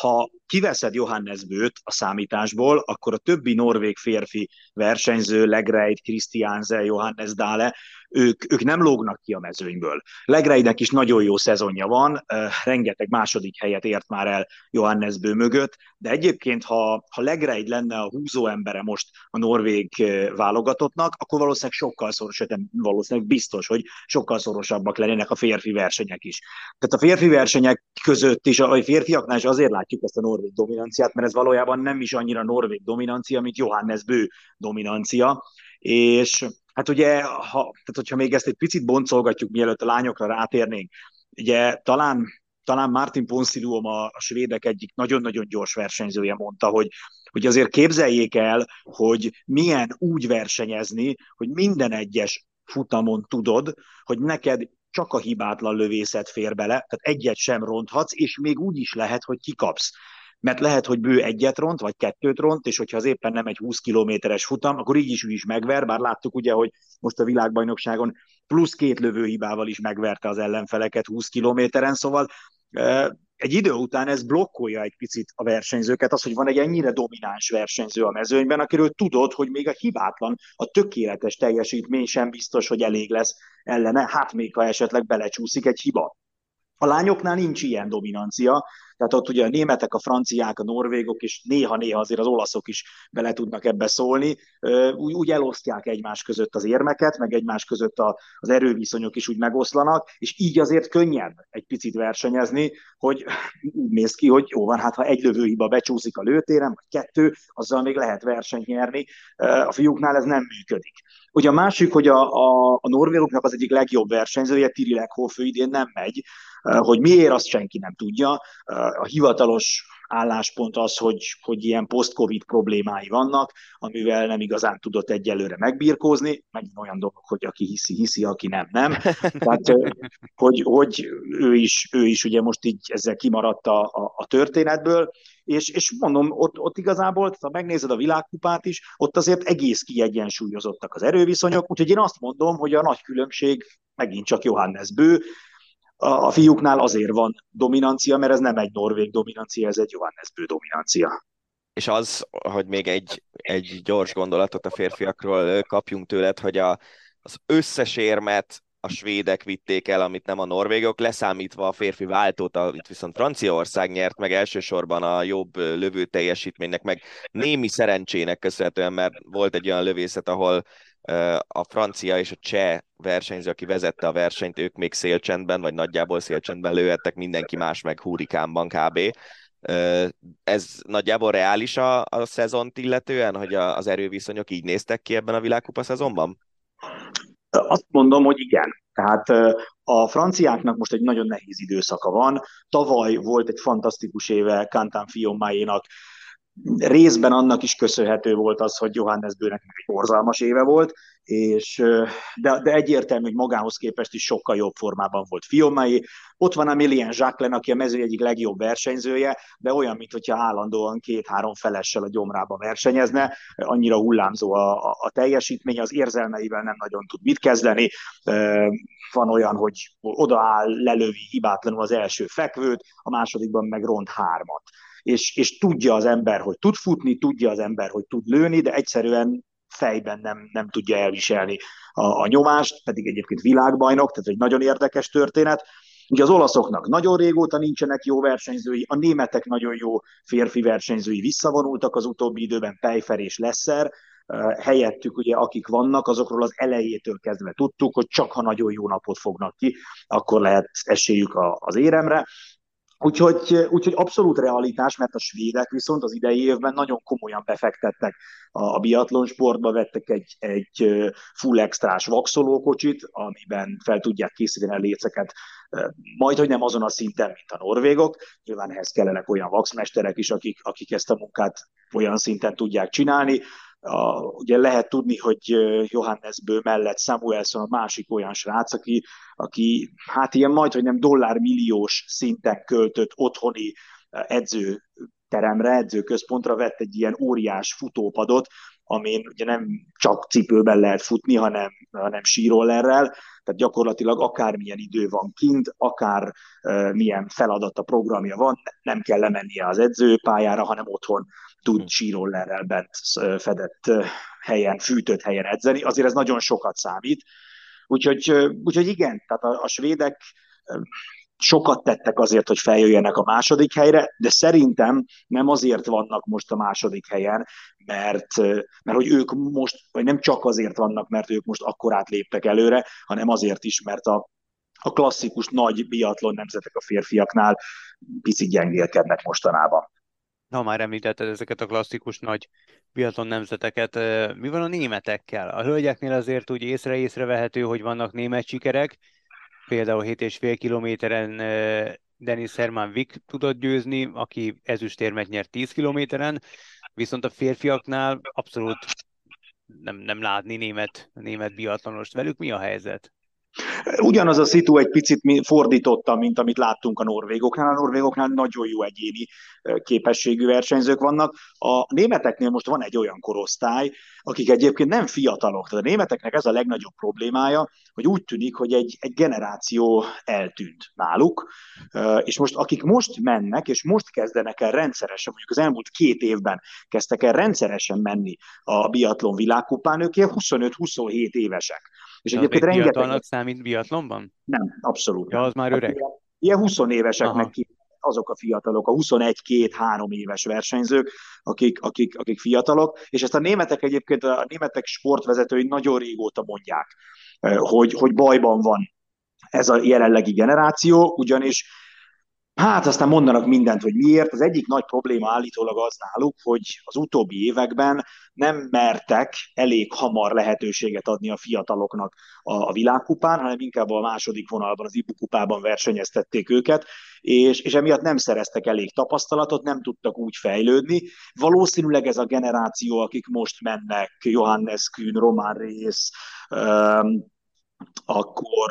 E: ha kiveszed Johannes Bőt a számításból, akkor a többi norvég férfi versenyző, Legreit, Christianse, Johannes Dale, ők, ők nem lógnak ki a mezőnyből. Legreidnek is nagyon jó szezonja van, rengeteg második helyet ért már el Johannes Bő mögött, de egyébként, ha, ha Legreid lenne a húzó embere most a norvég válogatottnak, akkor valószínűleg sokkal szorosabb, valószínűleg biztos, hogy sokkal szorosabbak lennének a férfi versenyek is. Tehát a férfi versenyek között is, a férfiaknál is azért látjuk ezt a norvég dominanciát, mert ez valójában nem is annyira norvég dominancia, mint Johannes Bő dominancia, és Hát ugye, ha, tehát hogyha még ezt egy picit boncolgatjuk, mielőtt a lányokra rátérnénk, ugye talán, talán Martin Ponsiluom a, a svédek egyik nagyon-nagyon gyors versenyzője mondta, hogy, hogy azért képzeljék el, hogy milyen úgy versenyezni, hogy minden egyes futamon tudod, hogy neked csak a hibátlan lövészet fér bele, tehát egyet sem ronthatsz, és még úgy is lehet, hogy kikapsz mert lehet, hogy bő egyet ront, vagy kettőt ront, és hogyha az éppen nem egy 20 kilométeres futam, akkor így is ő is megver, bár láttuk ugye, hogy most a világbajnokságon plusz két lövőhibával is megverte az ellenfeleket 20 kilométeren, szóval egy idő után ez blokkolja egy picit a versenyzőket, az, hogy van egy ennyire domináns versenyző a mezőnyben, akiről tudod, hogy még a hibátlan, a tökéletes teljesítmény sem biztos, hogy elég lesz ellene, hát még ha esetleg belecsúszik egy hiba. A lányoknál nincs ilyen dominancia, tehát ott ugye a németek, a franciák, a norvégok, és néha-néha azért az olaszok is bele tudnak ebbe szólni, úgy, úgy elosztják egymás között az érmeket, meg egymás között a, az erőviszonyok is úgy megoszlanak, és így azért könnyebb egy picit versenyezni, hogy úgy néz ki, hogy jó van, hát ha egy lövőhiba becsúszik a lőtéren, vagy kettő, azzal még lehet versenyt nyerni. A fiúknál ez nem működik. Ugye a másik, hogy a, a, a norvégoknak az egyik legjobb versenyzője, Tiri Leghoff, idén nem megy, hogy miért, azt senki nem tudja. A hivatalos álláspont az, hogy, hogy ilyen post-covid problémái vannak, amivel nem igazán tudott egyelőre megbírkózni, megint olyan dolog, hogy aki hiszi, hiszi, aki nem, nem. Tehát, hogy, hogy ő, is, ő is ugye most így ezzel kimaradt a, a, a történetből, és, és mondom, ott, ott igazából, ha megnézed a világkupát is, ott azért egész kiegyensúlyozottak az erőviszonyok, úgyhogy én azt mondom, hogy a nagy különbség megint csak Johannes Bő, a fiúknál azért van dominancia, mert ez nem egy norvég dominancia, ez egy Johannes Bő dominancia.
B: És az, hogy még egy, egy gyors gondolatot a férfiakról kapjunk tőled, hogy a, az összes érmet a svédek vitték el, amit nem a norvégok, leszámítva a férfi váltót, itt viszont Franciaország nyert meg elsősorban a jobb lövő teljesítménynek, meg némi szerencsének köszönhetően, mert volt egy olyan lövészet, ahol a francia és a cseh versenyző, aki vezette a versenyt, ők még szélcsendben, vagy nagyjából szélcsendben lőhettek, mindenki más meg hurikánban kb. Ez nagyjából reális a, a szezont illetően, hogy a, az erőviszonyok így néztek ki ebben a világkupa szezonban?
E: Azt mondom, hogy igen. Tehát a franciáknak most egy nagyon nehéz időszaka van. Tavaly volt egy fantasztikus éve Kantan Fiomáénak, részben annak is köszönhető volt az, hogy Johannes Bőnek egy borzalmas éve volt, és, de, de egyértelmű, hogy magához képest is sokkal jobb formában volt Fiomai. Ott van a Millian Jacqueline, aki a mező egyik legjobb versenyzője, de olyan, mintha állandóan két-három felessel a gyomrába versenyezne, annyira hullámzó a, a, a teljesítmény, az érzelmeivel nem nagyon tud mit kezdeni. Van olyan, hogy odaáll, lelövi hibátlanul az első fekvőt, a másodikban meg ront hármat és, és tudja az ember, hogy tud futni, tudja az ember, hogy tud lőni, de egyszerűen fejben nem, nem tudja elviselni a, a nyomást, pedig egyébként világbajnok, tehát egy nagyon érdekes történet. Ugye az olaszoknak nagyon régóta nincsenek jó versenyzői, a németek nagyon jó férfi versenyzői visszavonultak az utóbbi időben, Pejfer és Lesser, helyettük ugye akik vannak, azokról az elejétől kezdve tudtuk, hogy csak ha nagyon jó napot fognak ki, akkor lehet esélyük az éremre. Úgyhogy, úgyhogy abszolút realitás, mert a svédek viszont az idei évben nagyon komolyan befektettek a, a biatlon sportba, vettek egy, egy full extrás vaxolókocsit, amiben fel tudják készíteni a léceket, majd, hogy nem azon a szinten, mint a norvégok. Nyilván ehhez kellenek olyan vaxmesterek is, akik, akik ezt a munkát olyan szinten tudják csinálni. A, ugye lehet tudni, hogy Johannes Bő mellett Samuelson a másik olyan srác, aki, aki hát ilyen majd, hogy nem dollármilliós szinten költött otthoni edzőteremre, edzőközpontra vett egy ilyen óriás futópadot, amin ugye nem csak cipőben lehet futni, hanem, hanem sírollerrel, tehát gyakorlatilag akármilyen idő van kint, akár milyen feladata, programja van, nem kell lemennie az edzőpályára, hanem otthon tud sírollerrel bent fedett helyen, fűtött helyen edzeni. Azért ez nagyon sokat számít. Úgyhogy, úgyhogy igen, tehát a, a svédek sokat tettek azért, hogy feljöjjenek a második helyre, de szerintem nem azért vannak most a második helyen, mert, mert hogy ők most, vagy nem csak azért vannak, mert ők most akkorát léptek előre, hanem azért is, mert a, a klasszikus nagy biatlon nemzetek a férfiaknál picit gyengélkednek mostanában.
D: Ha már említetted ezeket a klasszikus nagy biatlon nemzeteket, mi van a németekkel? A hölgyeknél azért úgy észre-észre vehető, hogy vannak német sikerek, például 7,5 kilométeren Denis Hermann Wick tudott győzni, aki ezüstérmet nyert 10 kilométeren, viszont a férfiaknál abszolút nem, nem látni német, német biatlonost velük. Mi a helyzet?
E: Ugyanaz a szitu egy picit fordította, mint amit láttunk a norvégoknál. A norvégoknál nagyon jó egyéni képességű versenyzők vannak. A németeknél most van egy olyan korosztály, akik egyébként nem fiatalok. Tehát a németeknek ez a legnagyobb problémája, hogy úgy tűnik, hogy egy, egy generáció eltűnt náluk, és most akik most mennek, és most kezdenek el rendszeresen, mondjuk az elmúlt két évben kezdtek el rendszeresen menni a biatlon világkupán, ők 25-27 évesek.
D: És De egyébként rengeteg... Számít biatlonban?
E: Nem, abszolút.
D: Ja, az már öreg.
E: Hát, ilyen 20 éveseknek ki azok a fiatalok, a 21-2-3 éves versenyzők, akik, akik, akik fiatalok, és ezt a németek egyébként, a németek sportvezetői nagyon régóta mondják, eh, hogy, hogy bajban van ez a jelenlegi generáció, ugyanis Hát aztán mondanak mindent, hogy miért. Az egyik nagy probléma állítólag az náluk, hogy az utóbbi években nem mertek elég hamar lehetőséget adni a fiataloknak a, a világkupán, hanem inkább a második vonalban, az IBU kupában versenyeztették őket, és, és emiatt nem szereztek elég tapasztalatot, nem tudtak úgy fejlődni. Valószínűleg ez a generáció, akik most mennek, Johannes Kühn, Roman Rész, akkor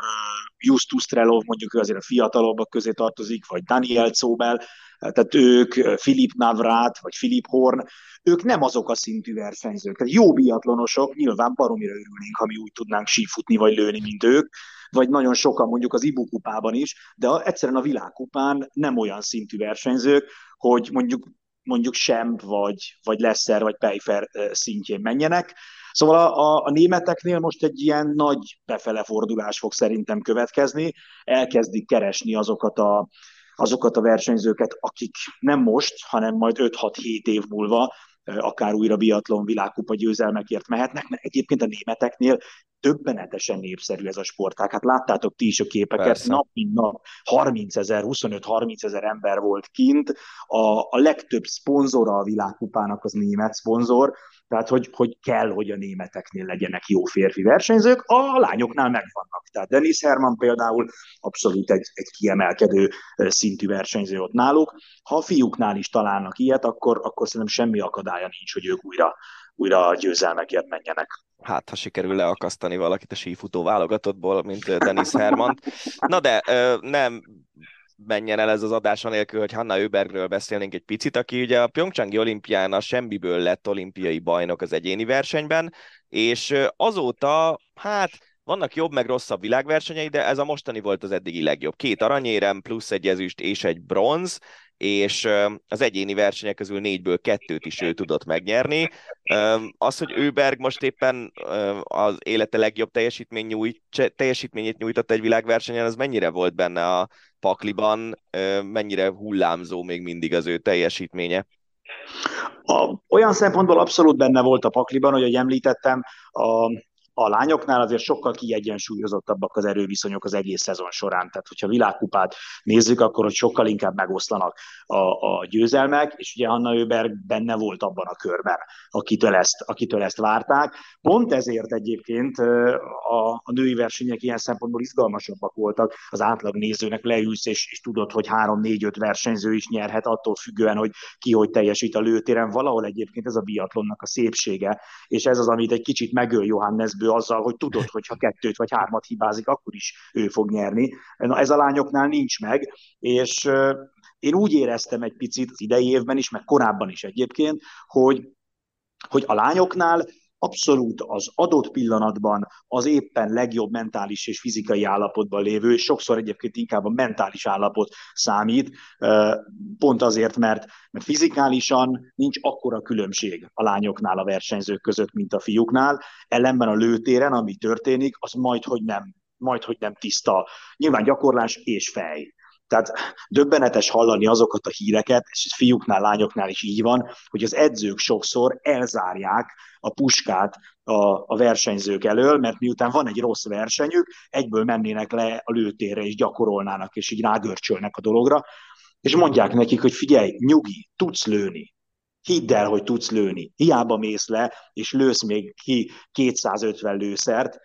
E: Justus Trelov, mondjuk ő azért a fiatalabbak közé tartozik, vagy Daniel Zobel, tehát ők, Filip Navrát, vagy Filip Horn, ők nem azok a szintű versenyzők. Tehát jó biatlonosok, nyilván baromira örülnénk, ha mi úgy tudnánk sífutni, vagy lőni, mint ők, vagy nagyon sokan mondjuk az Ibu kupában is, de egyszerűen a világkupán nem olyan szintű versenyzők, hogy mondjuk mondjuk Semp, vagy, vagy Lesser, vagy Pejfer szintjén menjenek. Szóval a, a, a németeknél most egy ilyen nagy befele fordulás fog szerintem következni, elkezdik keresni azokat a, azokat a versenyzőket, akik nem most, hanem majd 5-6-7 év múlva akár újra biatlon világkupa győzelmekért mehetnek, mert egyébként a németeknél döbbenetesen népszerű ez a sportág. Hát láttátok ti is a képeket, Persze. nap mint nap 30 ezer, 25-30 ezer ember volt kint. A, a legtöbb szponzora a világkupának az német szponzor, tehát hogy, hogy kell, hogy a németeknél legyenek jó férfi versenyzők, a lányoknál megvannak. Tehát Dennis Herman például abszolút egy, egy kiemelkedő szintű versenyző ott náluk. Ha a fiúknál is találnak ilyet, akkor, akkor szerintem semmi akadálya nincs, hogy ők újra, újra győzelmekért menjenek
B: hát ha sikerül leakasztani valakit a sífutó válogatottból, mint Dennis Herman. Na de nem menjen el ez az adás anélkül, hogy Hanna Öbergről beszélnénk egy picit, aki ugye a Pyeongchangi olimpián a semmiből lett olimpiai bajnok az egyéni versenyben, és azóta, hát vannak jobb meg rosszabb világversenyei, de ez a mostani volt az eddigi legjobb. Két aranyérem, plusz egy ezüst és egy bronz, és az egyéni versenyek közül négyből kettőt is ő tudott megnyerni. Az, hogy Őberg most éppen az élete legjobb teljesítmény nyújt, teljesítményét nyújtott egy világversenyen, az mennyire volt benne a pakliban, mennyire hullámzó még mindig az ő teljesítménye?
E: A, olyan szempontból abszolút benne volt a pakliban, hogy ahogy említettem, a, a lányoknál azért sokkal kiegyensúlyozottabbak az erőviszonyok az egész szezon során. Tehát, hogyha világkupát nézzük, akkor hogy sokkal inkább megoszlanak a, a győzelmek, és ugye Anna Öberg benne volt abban a körben, akitől ezt, akitől ezt várták. Pont ezért egyébként a, a női versenyek ilyen szempontból izgalmasabbak voltak. Az átlag nézőnek leülsz, és, és tudod, hogy három-négy-öt versenyző is nyerhet, attól függően, hogy ki hogy teljesít a lőtéren. Valahol egyébként ez a biatlonnak a szépsége, és ez az, amit egy kicsit megöl Johannesből azzal, hogy tudod, hogy ha kettőt vagy hármat hibázik, akkor is ő fog nyerni. Na, ez a lányoknál nincs meg, és én úgy éreztem egy picit az idei évben is, meg korábban is egyébként, hogy, hogy a lányoknál abszolút az adott pillanatban az éppen legjobb mentális és fizikai állapotban lévő, és sokszor egyébként inkább a mentális állapot számít, pont azért, mert, mert fizikálisan nincs akkora különbség a lányoknál a versenyzők között, mint a fiúknál, ellenben a lőtéren, ami történik, az majd, hogy nem majd, hogy nem tiszta. Nyilván gyakorlás és fej. Tehát döbbenetes hallani azokat a híreket, és fiúknál, lányoknál is így van, hogy az edzők sokszor elzárják a puskát a, a versenyzők elől, mert miután van egy rossz versenyük, egyből mennének le a lőtérre és gyakorolnának, és így rágörcsölnek a dologra, és mondják nekik, hogy figyelj, nyugi, tudsz lőni, hidd el, hogy tudsz lőni. Hiába mész le, és lősz még ki 250 lőszert,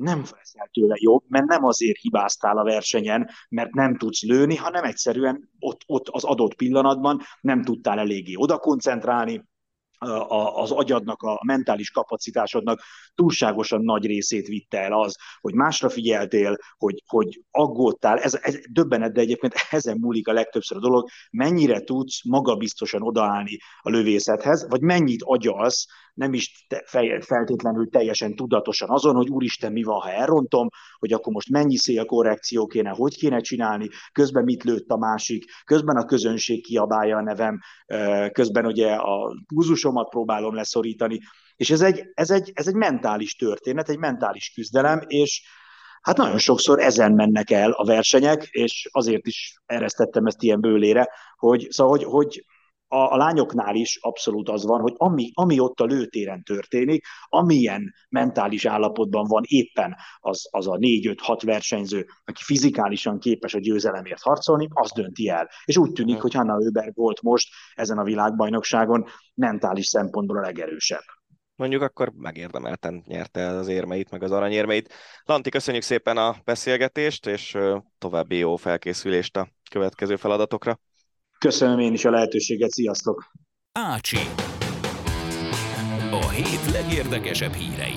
E: nem veszel tőle jobb, mert nem azért hibáztál a versenyen, mert nem tudsz lőni, hanem egyszerűen ott, ott az adott pillanatban nem tudtál eléggé oda koncentrálni, az agyadnak, a mentális kapacitásodnak túlságosan nagy részét vitte el az, hogy másra figyeltél, hogy, hogy aggódtál, ez, ez döbbenet, de egyébként ezen múlik a legtöbbször a dolog, mennyire tudsz magabiztosan odaállni a lövészethez, vagy mennyit agyalsz, nem is te, feltétlenül teljesen tudatosan azon, hogy úristen, mi van, ha elrontom, hogy akkor most mennyi szélkorrekció kéne, hogy kéne csinálni, közben mit lőtt a másik, közben a közönség kiabálja a nevem, közben ugye a púzusomat próbálom leszorítani, és ez egy, ez, egy, ez egy mentális történet, egy mentális küzdelem, és hát nagyon sokszor ezen mennek el a versenyek, és azért is eresztettem ezt ilyen bőlére, hogy, szóval, hogy, hogy a, a lányoknál is abszolút az van, hogy ami, ami ott a lőtéren történik, amilyen mentális állapotban van éppen az, az a négy-öt-hat versenyző, aki fizikálisan képes a győzelemért harcolni, az dönti el. És úgy tűnik, hogy Hanna Öberg volt most ezen a világbajnokságon mentális szempontból a legerősebb
B: mondjuk akkor megérdemelten nyerte az érmeit, meg az aranyérmeit. Lanti, köszönjük szépen a beszélgetést, és további jó felkészülést a következő feladatokra.
E: Köszönöm én is a lehetőséget, sziasztok!
A: Ácsi. A hét legérdekesebb hírei.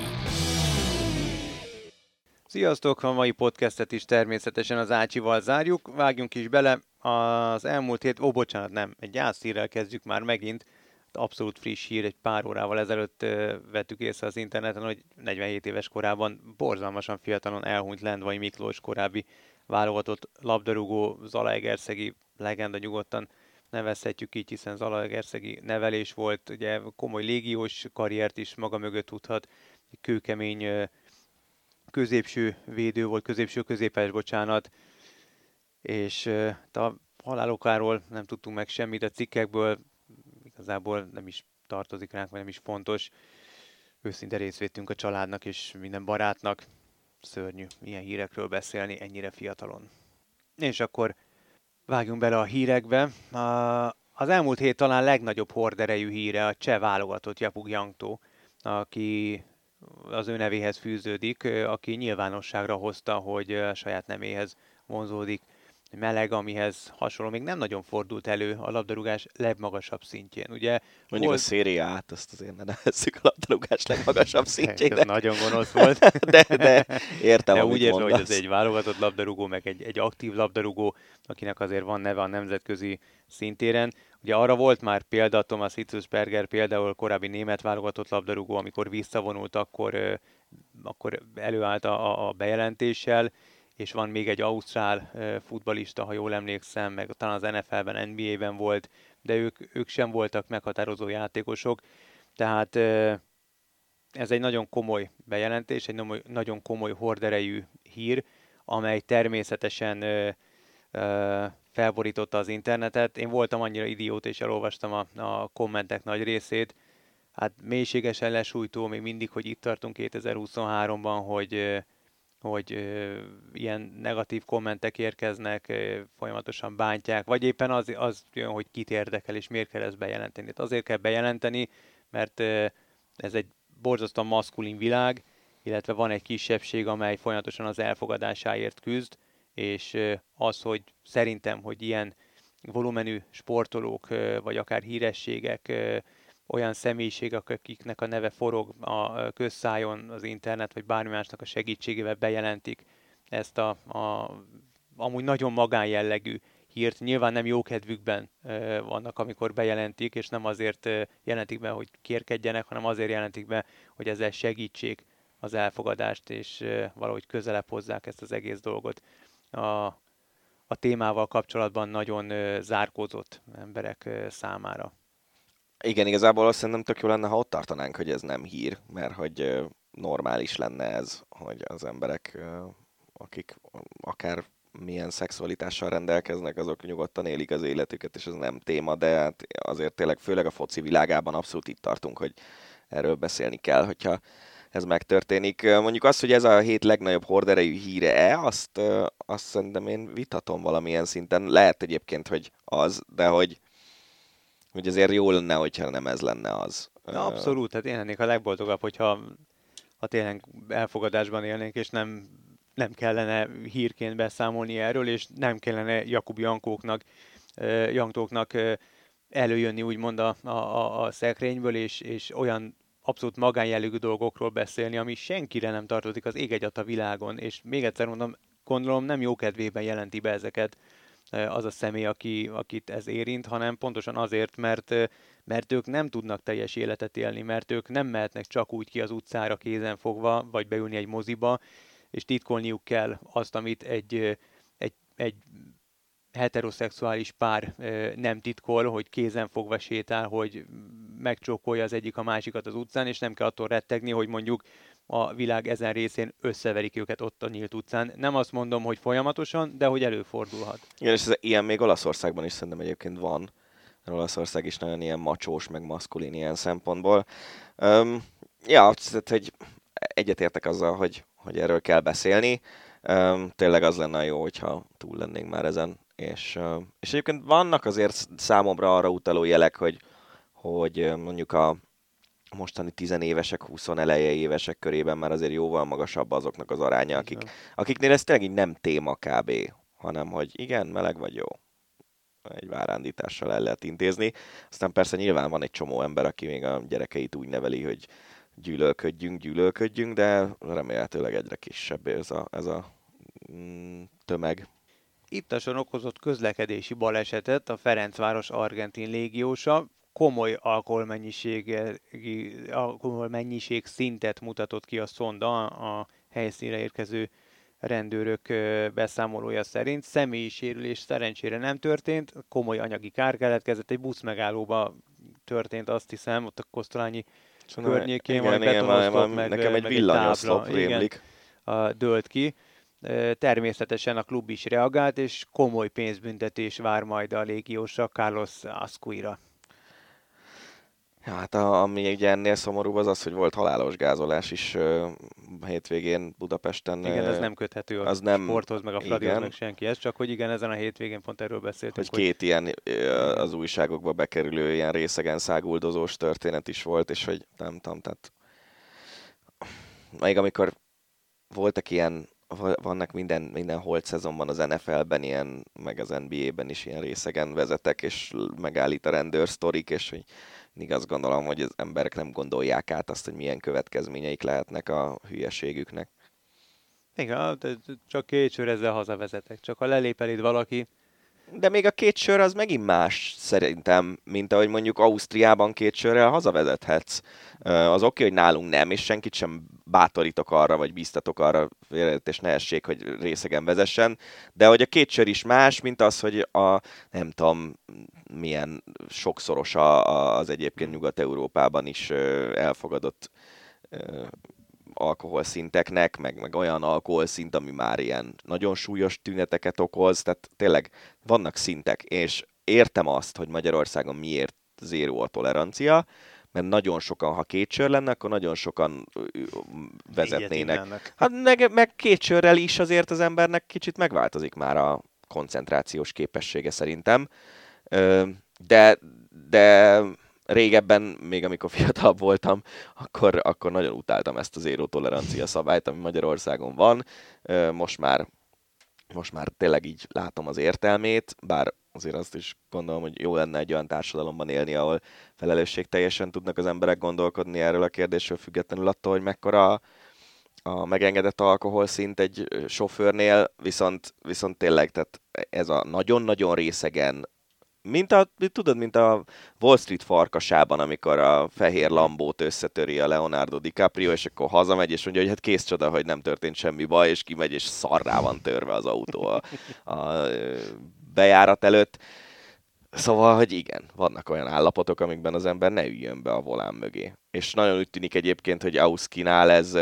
D: Sziasztok! A mai podcastet is természetesen az Ácsival zárjuk. Vágjunk is bele. Az elmúlt hét, ó bocsánat, nem, egy gyászhírrel kezdjük már megint. Abszolút friss hír, egy pár órával ezelőtt vettük észre az interneten, hogy 47 éves korában borzalmasan fiatalon elhunyt Lendvai Miklós korábbi válogatott labdarúgó Zalaegerszegi legenda nyugodtan nevezhetjük így, hiszen Zalaegerszegi nevelés volt, ugye komoly légiós karriert is maga mögött tudhat, kőkemény középső védő volt, középső középes, bocsánat, és a halálokáról nem tudtunk meg semmit a cikkekből, igazából nem is tartozik ránk, vagy nem is fontos. Őszinte részvétünk a családnak és minden barátnak. Szörnyű ilyen hírekről beszélni ennyire fiatalon. És akkor vágjunk bele a hírekbe. Az elmúlt hét talán legnagyobb horderejű híre a cseh válogatott Japug Yangtó, aki az ő nevéhez fűződik, aki nyilvánosságra hozta, hogy saját neméhez vonzódik meleg, amihez hasonló még nem nagyon fordult elő a labdarúgás legmagasabb szintjén. Ugye
B: Mondjuk volt... a széria át, azt azért ne nevezzük a labdarúgás legmagasabb szintjén.
D: Ez nagyon gonosz volt.
B: de, de értem,
D: de úgy érzem, hogy ez egy válogatott labdarúgó, meg egy, egy aktív labdarúgó, akinek azért van neve a nemzetközi szintéren. Ugye arra volt már példa, Thomas Hitzelsberger például korábbi német válogatott labdarúgó, amikor visszavonult, akkor, akkor előállt a, a bejelentéssel, és van még egy ausztrál futbalista, ha jól emlékszem, meg talán az NFL-ben, NBA-ben volt, de ők, ők sem voltak meghatározó játékosok, tehát ez egy nagyon komoly bejelentés, egy nagyon komoly horderejű hír, amely természetesen felborította az internetet. Én voltam annyira idiót, és elolvastam a, a kommentek nagy részét. Hát mélységesen lesújtó még mindig, hogy itt tartunk 2023-ban, hogy hogy ö, ilyen negatív kommentek érkeznek, ö, folyamatosan bántják, vagy éppen az, az jön, hogy kit érdekel, és miért kell ezt bejelenteni. Tehát azért kell bejelenteni, mert ö, ez egy borzasztóan maszkulin világ, illetve van egy kisebbség, amely folyamatosan az elfogadásáért küzd, és az, hogy szerintem, hogy ilyen volumenű sportolók, vagy akár hírességek, olyan személyiségek, akiknek a neve forog a közszájon, az internet, vagy bármi másnak a segítségével bejelentik ezt a, a amúgy nagyon magánjellegű hírt. Nyilván nem jókedvükben vannak, amikor bejelentik, és nem azért jelentik be, hogy kérkedjenek, hanem azért jelentik be, hogy ezzel segítsék az elfogadást, és valahogy közelebb hozzák ezt az egész dolgot. A, a témával kapcsolatban nagyon zárkózott emberek számára.
B: Igen, igazából azt szerintem tök jó lenne, ha ott tartanánk, hogy ez nem hír, mert hogy normális lenne ez, hogy az emberek, akik akár milyen szexualitással rendelkeznek, azok nyugodtan élik az életüket, és ez nem téma, de hát azért tényleg főleg a foci világában abszolút itt tartunk, hogy erről beszélni kell, hogyha ez megtörténik. Mondjuk azt, hogy ez a hét legnagyobb horderejű híre-e, azt, azt szerintem én vitatom valamilyen szinten. Lehet egyébként, hogy az, de hogy hogy azért jó lenne, hogyha nem ez lenne az.
D: Na, abszolút, hát én lennék a legboldogabb, hogyha ha tényleg elfogadásban élnénk, és nem, nem kellene hírként beszámolni erről, és nem kellene Jakub Jankóknak, Jantóknak előjönni úgymond a, a, a szekrényből, és, és olyan abszolút magánjellegű dolgokról beszélni, ami senkire nem tartozik az ég egy a világon, és még egyszer mondom, gondolom nem jó kedvében jelenti be ezeket az a személy, aki, akit ez érint, hanem pontosan azért, mert, mert ők nem tudnak teljes életet élni, mert ők nem mehetnek csak úgy ki az utcára kézen fogva, vagy beülni egy moziba, és titkolniuk kell azt, amit egy, egy, egy heteroszexuális pár nem titkol, hogy kézen fogva sétál, hogy megcsókolja az egyik a másikat az utcán, és nem kell attól rettegni, hogy mondjuk a világ ezen részén összeverik őket ott a nyílt utcán. Nem azt mondom, hogy folyamatosan, de hogy előfordulhat.
B: Igen, és ez ilyen még Olaszországban is szerintem egyébként van. Olaszország is nagyon ilyen macsós, meg maszkulin ilyen szempontból. Um, ja, tehát, hogy egyetértek azzal, hogy, hogy erről kell beszélni. Um, tényleg az lenne jó, hogyha túl lennénk már ezen. És, és egyébként vannak azért számomra arra utaló jelek, hogy, hogy mondjuk a, mostani tizenévesek, 20 eleje évesek körében már azért jóval magasabb azoknak az aránya, akik, akiknél ez tényleg így nem téma kb., hanem hogy igen, meleg vagy jó. Egy várándítással el lehet intézni. Aztán persze nyilván van egy csomó ember, aki még a gyerekeit úgy neveli, hogy gyűlölködjünk, gyűlölködjünk, de remélhetőleg egyre kisebb ez a, ez a mm, tömeg.
D: Ittason okozott közlekedési balesetet a Ferencváros argentin légiósa komoly alkoholmennyiség, szintet mutatott ki a szonda a helyszínre érkező rendőrök beszámolója szerint. Személyi sérülés szerencsére nem történt, komoly anyagi kár keletkezett, egy busz megállóba történt, azt hiszem, ott a Kosztolányi Szóval környékén igen, van egy betonoszlop, meg,
B: nekem egy villanyoszlop rémlik.
D: Igen, dölt ki. Természetesen a klub is reagált, és komoly pénzbüntetés vár majd a légiósra Carlos Ascuira.
B: Hát a, ami ugye ennél szomorúbb az az, hogy volt halálos gázolás is uh, hétvégén Budapesten.
D: Igen, ez nem köthető a az nem, sporthoz, meg a Fradihoz, meg senkihez, csak hogy igen, ezen a hétvégén pont erről beszéltünk.
B: Hogy, hogy két ilyen az újságokba bekerülő ilyen részegen száguldozós történet is volt, és hogy nem tudom, tehát még amikor voltak ilyen vannak minden, minden holt szezonban az NFL-ben ilyen, meg az NBA-ben is ilyen részegen vezetek, és megállít a rendőr sztorik, és hogy én azt gondolom, hogy az emberek nem gondolják át azt, hogy milyen következményeik lehetnek a hülyeségüknek.
D: Igen, csak két sör ezzel hazavezetek. Csak ha lelép valaki,
B: de még a két sör az megint más szerintem, mint ahogy mondjuk Ausztriában két sörrel hazavezethetsz. Az oké, okay, hogy nálunk nem, és senkit sem bátorítok arra, vagy bíztatok arra, és nehesség, hogy részegen vezessen, de hogy a két sör is más, mint az, hogy a nem tudom, milyen sokszoros az egyébként Nyugat-Európában is elfogadott alkoholszinteknek, meg, meg olyan alkoholszint, ami már ilyen nagyon súlyos tüneteket okoz, tehát tényleg vannak szintek, és értem azt, hogy Magyarországon miért zéró a tolerancia, mert nagyon sokan, ha két sör lenne, akkor nagyon sokan vezetnének. Hát meg, meg két sörrel is azért az embernek kicsit megváltozik már a koncentrációs képessége szerintem. De, de régebben, még amikor fiatalabb voltam, akkor, akkor nagyon utáltam ezt az zéró tolerancia szabályt, ami Magyarországon van. Most már, most már tényleg így látom az értelmét, bár azért azt is gondolom, hogy jó lenne egy olyan társadalomban élni, ahol felelősség teljesen tudnak az emberek gondolkodni erről a kérdésről, függetlenül attól, hogy mekkora a megengedett alkoholszint egy sofőrnél, viszont, viszont tényleg, tehát ez a nagyon-nagyon részegen mint a, tudod, mint a Wall Street farkasában, amikor a fehér lambót összetöri a Leonardo DiCaprio, és akkor hazamegy, és mondja, hogy hát kész csoda, hogy nem történt semmi baj, és kimegy, és szarrá van törve az autó a, a bejárat előtt. Szóval, hogy igen, vannak olyan állapotok, amikben az ember ne üljön be a volán mögé. És nagyon úgy tűnik egyébként, hogy Auskinál ez,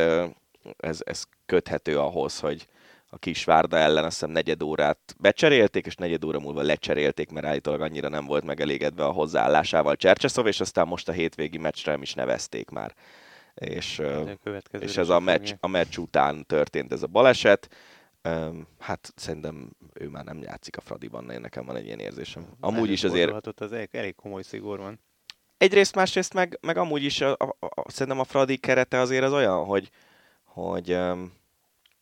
B: ez, ez köthető ahhoz, hogy, a Kisvárda ellen azt hiszem negyed órát becserélték, és negyed óra múlva lecserélték, mert állítólag annyira nem volt megelégedve a hozzáállásával Csercseszov, és aztán most a hétvégi meccsre is nevezték már. És, és ez a meccs, a meccs után történt ez a baleset. Hát szerintem ő már nem játszik a Fradiban, én nekem van egy ilyen érzésem. Amúgy is azért...
D: Az elég komoly szigor van.
B: Egyrészt, másrészt meg, meg amúgy is a, a, a, szerintem a Fradi kerete azért az olyan, hogy, hogy um,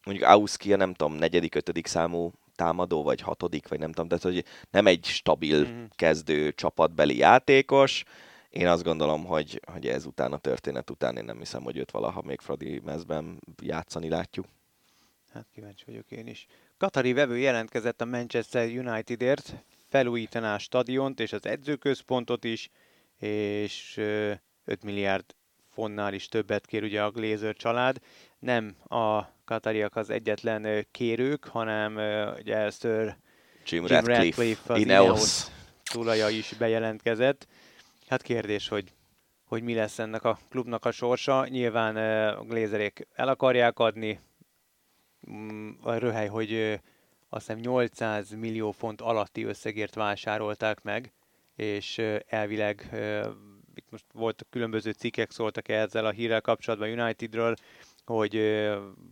B: mondjuk Auskia nem tudom, negyedik, ötödik számú támadó, vagy hatodik, vagy nem tudom, de hogy nem egy stabil mm-hmm. kezdő csapatbeli játékos. Én azt gondolom, hogy, hogy ezután a történet után én nem hiszem, hogy őt valaha még Fradi mezben játszani látjuk.
D: Hát kíváncsi vagyok én is. Katari vevő jelentkezett a Manchester Unitedért, felújítaná a stadiont és az edzőközpontot is, és 5 milliárd fontnál is többet kér ugye a Glazer család. Nem a katariak az egyetlen kérők, hanem ugye Sir
B: Jim, Jim Radcliffe, Radcliffe az Ineos
D: tulaja is bejelentkezett. Hát kérdés, hogy, hogy mi lesz ennek a klubnak a sorsa. Nyilván a Glazerek el akarják adni, mm, a röhely, hogy azt hiszem 800 millió font alatti összegért vásárolták meg, és elvileg itt most voltak különböző cikkek szóltak ezzel a hírrel kapcsolatban Unitedről, hogy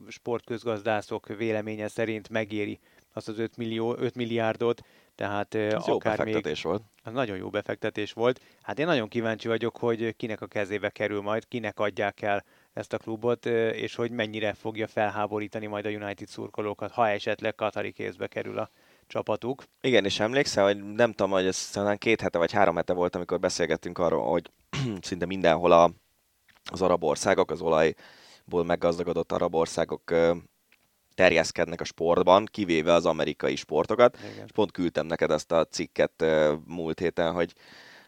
D: sportközgazdászok véleménye szerint megéri azt az 5, millió, 5 milliárdot, tehát Ez akár jó
B: befektetés még, volt.
D: Az nagyon jó befektetés volt. Hát én nagyon kíváncsi vagyok, hogy kinek a kezébe kerül majd, kinek adják el ezt a klubot, és hogy mennyire fogja felháborítani majd a United szurkolókat, ha esetleg Katari kézbe kerül a csapatuk.
B: Igen, és emlékszel, hogy nem tudom, hogy ez talán két hete vagy három hete volt, amikor beszélgettünk arról, hogy szinte mindenhol a, az arab országok, az olajból meggazdagodott arab országok terjeszkednek a sportban, kivéve az amerikai sportokat. Igen. És pont küldtem neked ezt a cikket múlt héten, hogy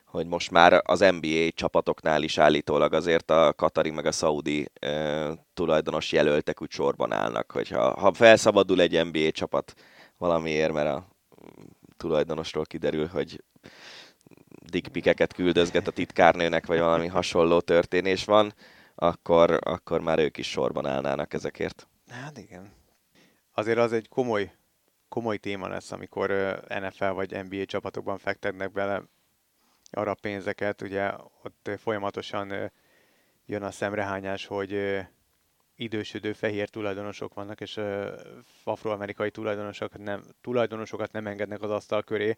B: hogy most már az NBA csapatoknál is állítólag azért a Katari meg a Saudi e, tulajdonos jelöltek úgy sorban állnak, hogyha ha felszabadul egy NBA csapat valamiért, mert a tulajdonosról kiderül, hogy dickpikeket küldözget a titkárnőnek, vagy valami hasonló történés van, akkor, akkor már ők is sorban állnának ezekért.
D: Hát igen. Azért az egy komoly, komoly téma lesz, amikor NFL vagy NBA csapatokban fektetnek bele arra pénzeket, ugye ott folyamatosan jön a szemrehányás, hogy idősödő fehér tulajdonosok vannak, és afroamerikai tulajdonosok nem, tulajdonosokat nem engednek az asztal köré.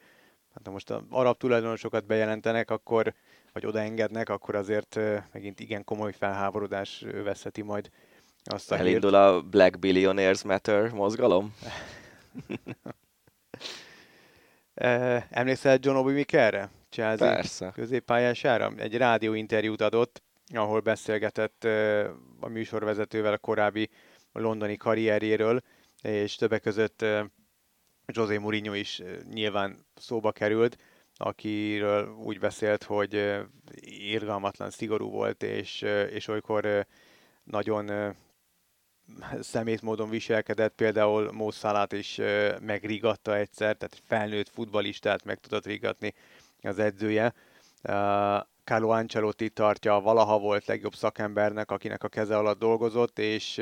D: Hát ha most az arab tulajdonosokat bejelentenek, akkor, vagy odaengednek, akkor azért megint igen komoly felháborodás veszheti majd azt a
B: Elindul hírt. a Black Billionaires Matter mozgalom?
D: Emlékszel John Obi Mikelre?
B: Chelsea Persze.
D: középpályására? Egy rádióinterjút adott, ahol beszélgetett a műsorvezetővel a korábbi londoni karrierjéről, és többek között José Mourinho is nyilván szóba került, akiről úgy beszélt, hogy irgalmatlan szigorú volt, és, és olykor nagyon szemét módon viselkedett, például Salah-t is megrigatta egyszer, tehát felnőtt futbalistát meg tudott rigatni az edzője. Carlo Ancelotti tartja valaha volt legjobb szakembernek, akinek a keze alatt dolgozott, és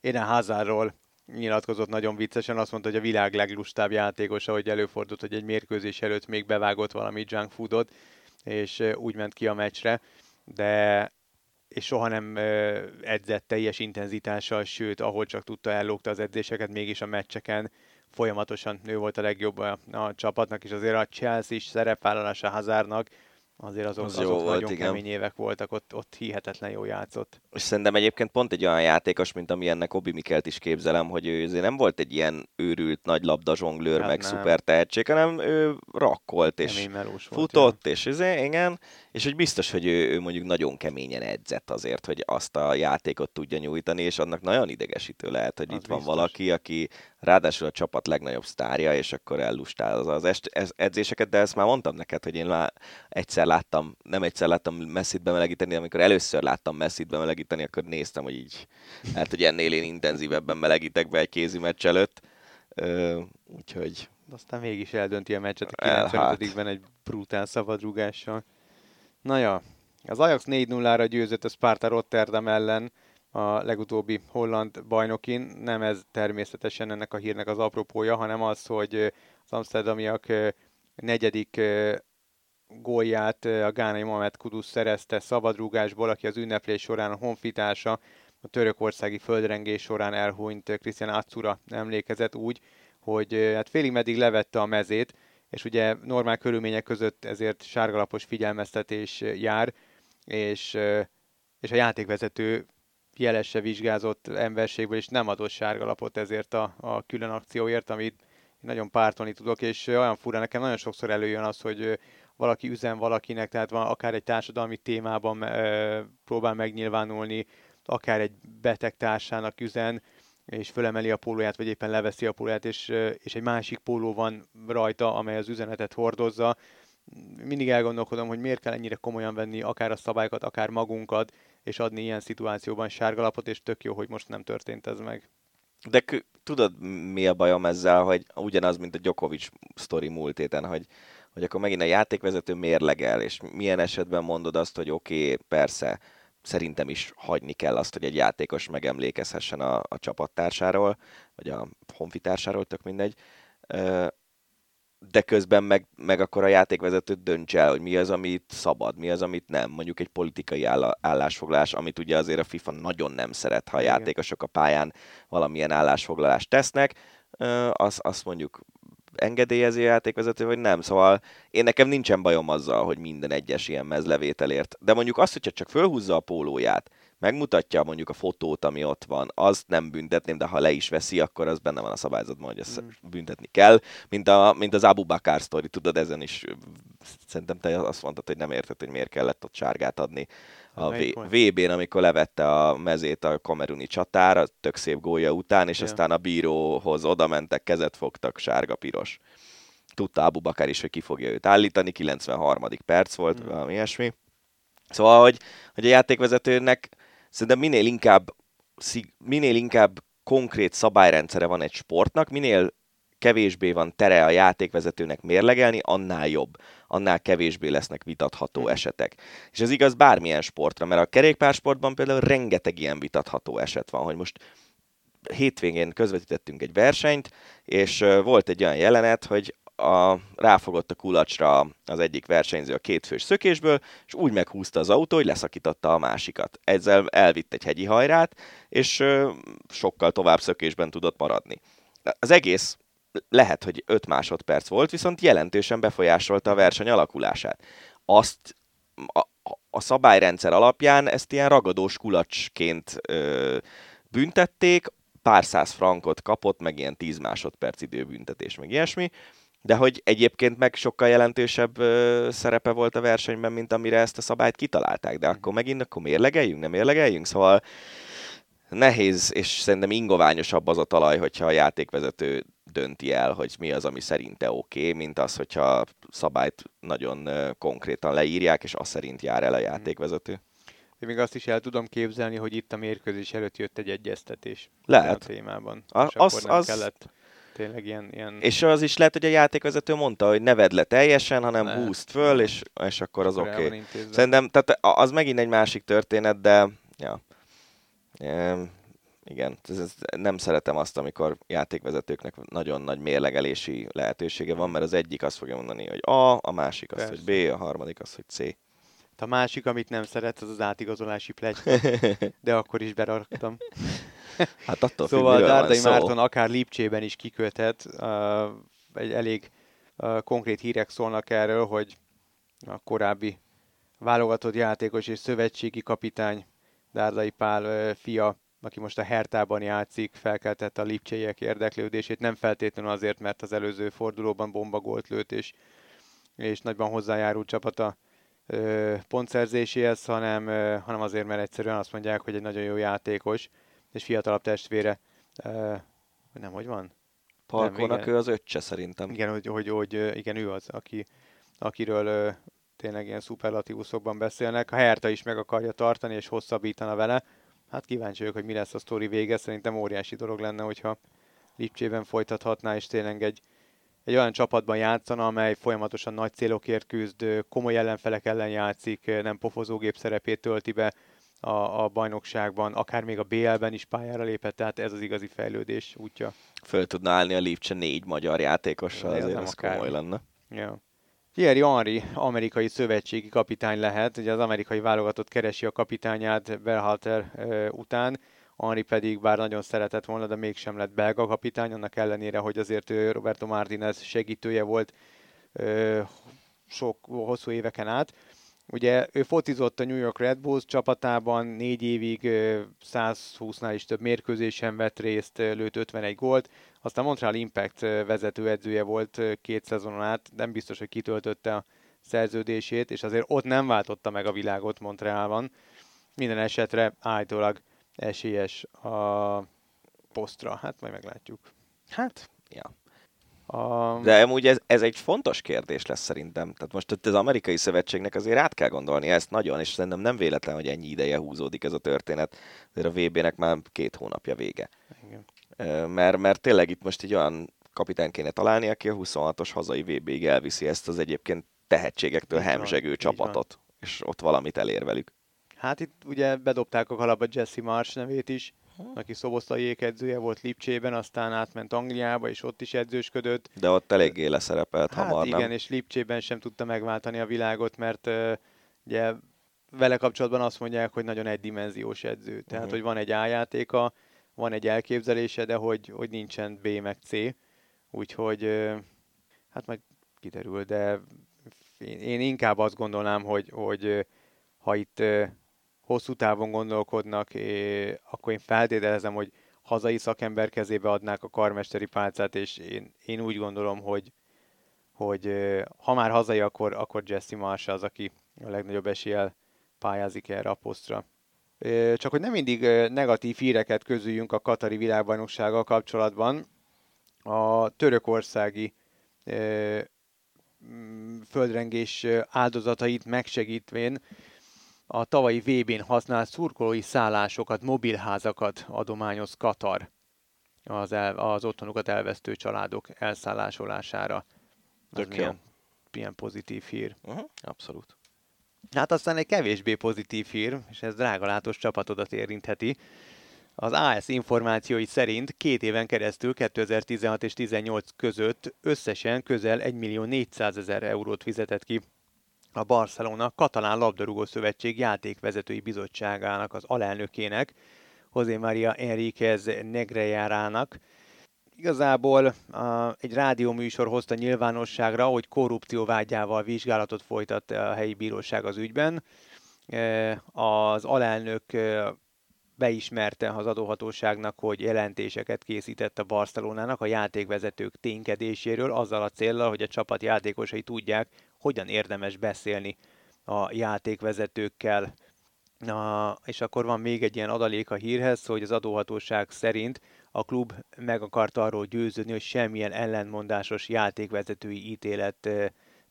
D: Eden Hazardról nyilatkozott nagyon viccesen, azt mondta, hogy a világ leglustább játékosa, hogy előfordult, hogy egy mérkőzés előtt még bevágott valami junk foodot, és úgy ment ki a meccsre, de és soha nem edzett teljes intenzitással, sőt, ahol csak tudta, ellógta az edzéseket, mégis a meccseken folyamatosan ő volt a legjobb a, a csapatnak, és azért a Chelsea is szerepvállalása Hazárnak azért azok, az azok jó volt, nagyon igen. kemény évek voltak, ott, ott hihetetlen jó játszott.
B: És szerintem egyébként pont egy olyan játékos, mint amilyennek Obi Mikelt is képzelem, hogy ő azért nem volt egy ilyen őrült nagy labda zsonglőr, hát meg nem. szuper tehetség, hanem ő rakkolt és futott, volt, és azért, igen, és hogy biztos, hogy ő, ő mondjuk nagyon keményen edzett azért, hogy azt a játékot tudja nyújtani, és annak nagyon idegesítő lehet, hogy az itt biztos. van valaki, aki ráadásul a csapat legnagyobb sztárja, és akkor ellustál az, az edzéseket, de ezt már mondtam neked, hogy én már egyszer láttam, nem egyszer láttam messzit bemelegíteni, amikor először láttam messzit bemelegíteni, akkor néztem, hogy így, hát hogy ennél én intenzívebben melegítek be egy kézi meccs előtt. Ö, úgyhogy...
D: Aztán mégis eldönti a meccset a 95-ben egy brutál szabadrúgással. Na ja, az Ajax 4-0-ra győzött a Sparta Rotterdam ellen a legutóbbi holland bajnokin. Nem ez természetesen ennek a hírnek az apropója, hanem az, hogy az amsterdamiak negyedik gólját a Gánai Mohamed Kudus szerezte szabadrúgásból, aki az ünneplés során a honfitársa a törökországi földrengés során elhunyt Krisztián Atsura emlékezett úgy, hogy hát félig meddig levette a mezét, és ugye normál körülmények között ezért sárgalapos figyelmeztetés jár, és, és a játékvezető jelesse vizsgázott emberségből, és nem adott sárgalapot ezért a, a külön akcióért, amit nagyon pártolni tudok, és olyan fura, nekem nagyon sokszor előjön az, hogy valaki üzen valakinek, tehát van akár egy társadalmi témában e, próbál megnyilvánulni, akár egy beteg társának üzen, és fölemeli a pólóját, vagy éppen leveszi a pólóját, és, és egy másik póló van rajta, amely az üzenetet hordozza. Mindig elgondolkodom, hogy miért kell ennyire komolyan venni akár a szabályokat, akár magunkat, és adni ilyen szituációban sárgalapot, és tök jó, hogy most nem történt ez meg.
B: De k- tudod, mi a bajom ezzel, hogy ugyanaz, mint a Djokovic sztori múlt héten, hogy, hogy akkor megint a játékvezető mérlegel, és milyen esetben mondod azt, hogy oké, okay, persze, szerintem is hagyni kell azt, hogy egy játékos megemlékezhessen a, a csapattársáról, vagy a honfitársáról, tök mindegy, de közben meg, meg akkor a játékvezető dönts el, hogy mi az, amit szabad, mi az, amit nem. Mondjuk egy politikai állásfoglalás, amit ugye azért a FIFA nagyon nem szeret, ha a játékosok a pályán valamilyen állásfoglalást tesznek, azt mondjuk engedélyezi a játékvezető, vagy nem. Szóval én nekem nincsen bajom azzal, hogy minden egyes ilyen mezlevételért. De mondjuk azt, hogyha csak fölhúzza a pólóját, megmutatja mondjuk a fotót, ami ott van, azt nem büntetném, de ha le is veszi, akkor az benne van a szabályzatban, hogy ezt mm. büntetni kell. Mint, a, mint az Abu Bakar sztori, tudod, ezen is szerintem te azt mondtad, hogy nem érted, hogy miért kellett ott sárgát adni a VB-n, amikor levette a mezét a kameruni csatára, tök szép gólya után, és ja. aztán a bíróhoz oda mentek, kezet fogtak, sárga-piros. tudta Abu Bakar is, hogy ki fogja őt állítani, 93. perc volt,
D: Mm.
B: valami ilyesmi. Szóval, hogy, hogy a játékvezetőnek szerintem minél inkább, minél inkább konkrét szabályrendszere van egy sportnak, minél kevésbé van tere a játékvezetőnek mérlegelni, annál jobb, annál kevésbé lesznek vitatható esetek. És ez igaz bármilyen sportra, mert a kerékpársportban például rengeteg ilyen vitatható eset van, hogy most hétvégén közvetítettünk egy versenyt, és volt egy olyan jelenet, hogy a, ráfogott a kulacsra az egyik versenyző a kétfős szökésből, és úgy meghúzta az autó, hogy leszakította a másikat. Ezzel elvitt egy hegyi hajrát, és ö, sokkal tovább szökésben tudott maradni. Az egész lehet, hogy 5 másodperc volt, viszont jelentősen befolyásolta a verseny alakulását. Azt a, a- szabályrendszer alapján ezt ilyen ragadós kulacsként ö, büntették, pár száz frankot kapott, meg ilyen 10 másodperc időbüntetés, meg ilyesmi, de hogy egyébként meg sokkal jelentősebb ö, szerepe volt a versenyben, mint amire ezt a szabályt kitalálták, de akkor megint akkor mérlegeljünk, nem mérlegeljünk, szóval nehéz, és szerintem ingoványosabb az a talaj, hogyha a játékvezető dönti el, hogy mi az, ami szerinte oké, okay, mint az, hogyha szabályt nagyon konkrétan leírják, és az szerint jár el a játékvezető.
D: Én még azt is el tudom képzelni, hogy itt a mérkőzés előtt jött egy egyeztetés.
B: Lehet.
D: A témában.
B: A-
D: és akkor
B: az-
D: nem
B: az-
D: kellett tényleg ilyen... ilyen...
B: És az is lehet, hogy a játékvezető mondta, hogy ne vedd le teljesen, hanem
D: Lehet.
B: húzd föl, és, és akkor az
D: akkor
B: oké. Okay. Szerintem, tehát az megint egy másik történet, de ja. Igen, ez, ez, nem szeretem azt, amikor játékvezetőknek nagyon nagy mérlegelési lehetősége van, mert az egyik azt fogja mondani, hogy A, a másik azt, hogy B, a harmadik azt, hogy C.
D: A másik, amit nem szeret, az az átigazolási plegy, de akkor is beraktam.
B: Hát attól
D: Szóval
B: függ, van
D: Dárdai
B: szó.
D: Márton akár Lipcsében is kiköthet. Uh, egy elég uh, konkrét hírek szólnak erről, hogy a korábbi válogatott játékos és szövetségi kapitány Dárdai Pál uh, fia, aki most a Hertában játszik, felkeltette a lipcseiek érdeklődését, nem feltétlenül azért, mert az előző fordulóban bombagolt lőtt, és, és nagyban hozzájárult csapata ö, pontszerzéséhez, hanem, ö, hanem azért, mert egyszerűen azt mondják, hogy egy nagyon jó játékos, és fiatalabb testvére, ö, nem, hogy van?
B: Palkónak
D: igen.
B: ő az öccse szerintem.
D: Igen, hogy, hogy, hogy igen, ő az, aki, akiről ö, tényleg ilyen szuperlatívuszokban beszélnek. A Herta is meg akarja tartani, és hosszabbítana vele. Hát kíváncsi vagyok, hogy mi lesz a sztori vége. Szerintem óriási dolog lenne, hogyha Lipcsében folytathatná, és tényleg egy, egy olyan csapatban játszana, amely folyamatosan nagy célokért küzd, komoly ellenfelek ellen játszik, nem pofozógép szerepét tölti be a, a bajnokságban, akár még a BL-ben is pályára lépett, tehát ez az igazi fejlődés útja.
B: Föl tudna állni a Lipcse négy magyar játékossal,
D: Ja,
B: ezért
D: nem
B: az
D: akármi.
B: komoly lenne.
D: Ja. Thierry Henry amerikai szövetségi kapitány lehet, ugye az amerikai válogatott keresi a kapitányát Berhalter után, Henry pedig bár nagyon szeretett volna, de mégsem lett belga kapitány, annak ellenére, hogy azért ő Roberto Martinez segítője volt sok, hosszú éveken át. Ugye ő fotizott a New York Red Bulls csapatában, négy évig ö, 120-nál is több mérkőzésen vett részt, lőtt 51 gólt, aztán Montreal Impact vezetőedzője volt két szezonon át, nem biztos, hogy kitöltötte a szerződését, és azért ott nem váltotta meg a világot Montrealban. Minden esetre állítólag esélyes a posztra, hát majd meglátjuk.
B: Hát, ja.
D: A...
B: De amúgy ez, ez egy fontos kérdés lesz szerintem. Tehát most az amerikai szövetségnek azért át kell gondolni ezt nagyon, és szerintem nem véletlen, hogy ennyi ideje húzódik ez a történet. Azért a VB-nek már két hónapja vége.
D: Igen.
B: Mert, mert tényleg itt most egy olyan kapitány kéne találni, aki a 26-os hazai VB-ig elviszi ezt az egyébként tehetségektől
D: Így van,
B: hemzsegő
D: így
B: csapatot, és ott valamit elér velük.
D: Hát itt ugye bedobták a kalapba Jesse Marsh nevét is, aki szoboszlai edzője volt Lipcsében, aztán átment Angliába, és ott is edzősködött.
B: De ott eléggé leszerepelt
D: Hát
B: hamar,
D: igen,
B: nem?
D: és Lipcsében sem tudta megváltani a világot, mert uh, ugye vele kapcsolatban azt mondják, hogy nagyon egydimenziós edző. Tehát,
B: Mhm.
D: hogy van egy A játéka, van egy elképzelése, de hogy, hogy nincsen B meg C. Úgyhogy uh, hát majd kiderül, de én, én inkább azt gondolnám, hogy, hogy ha itt hosszú távon gondolkodnak, akkor én feltételezem, hogy hazai szakember kezébe adnák a karmesteri pálcát, és én, én úgy gondolom, hogy, hogy ha már hazai, akkor, akkor Jesse Marsh az, aki a legnagyobb eséllyel pályázik erre a posztra. Csak hogy nem mindig negatív híreket közüljünk a Katari világbajnoksággal kapcsolatban, a törökországi földrengés áldozatait megsegítvén a tavalyi VB-n használt szurkolói szállásokat, mobilházakat adományoz Katar az, el, az otthonukat elvesztő családok elszállásolására. Ez milyen, milyen pozitív hír.
B: Uh-huh, abszolút.
D: Hát aztán egy kevésbé pozitív hír, és ez drágalátos csapatodat érintheti. Az AS információi szerint két éven keresztül 2016 és 2018 között összesen közel 1 millió 400 ezer eurót fizetett ki a Barcelona Katalán Labdarúgó Szövetség játékvezetői bizottságának az alelnökének, José Maria Enríquez Negrejárának. Igazából uh, egy rádióműsor hozta nyilvánosságra, hogy korrupció vágyával vizsgálatot folytat a helyi bíróság az ügyben. Uh, az alelnök uh, beismerte az adóhatóságnak, hogy jelentéseket készített a Barcelonának a játékvezetők ténykedéséről, azzal a célral, hogy a csapat játékosai tudják, hogyan érdemes beszélni a játékvezetőkkel. Na, és akkor van még egy ilyen adalék a hírhez, hogy az adóhatóság szerint a klub meg akart arról győződni, hogy semmilyen ellentmondásos játékvezetői ítélet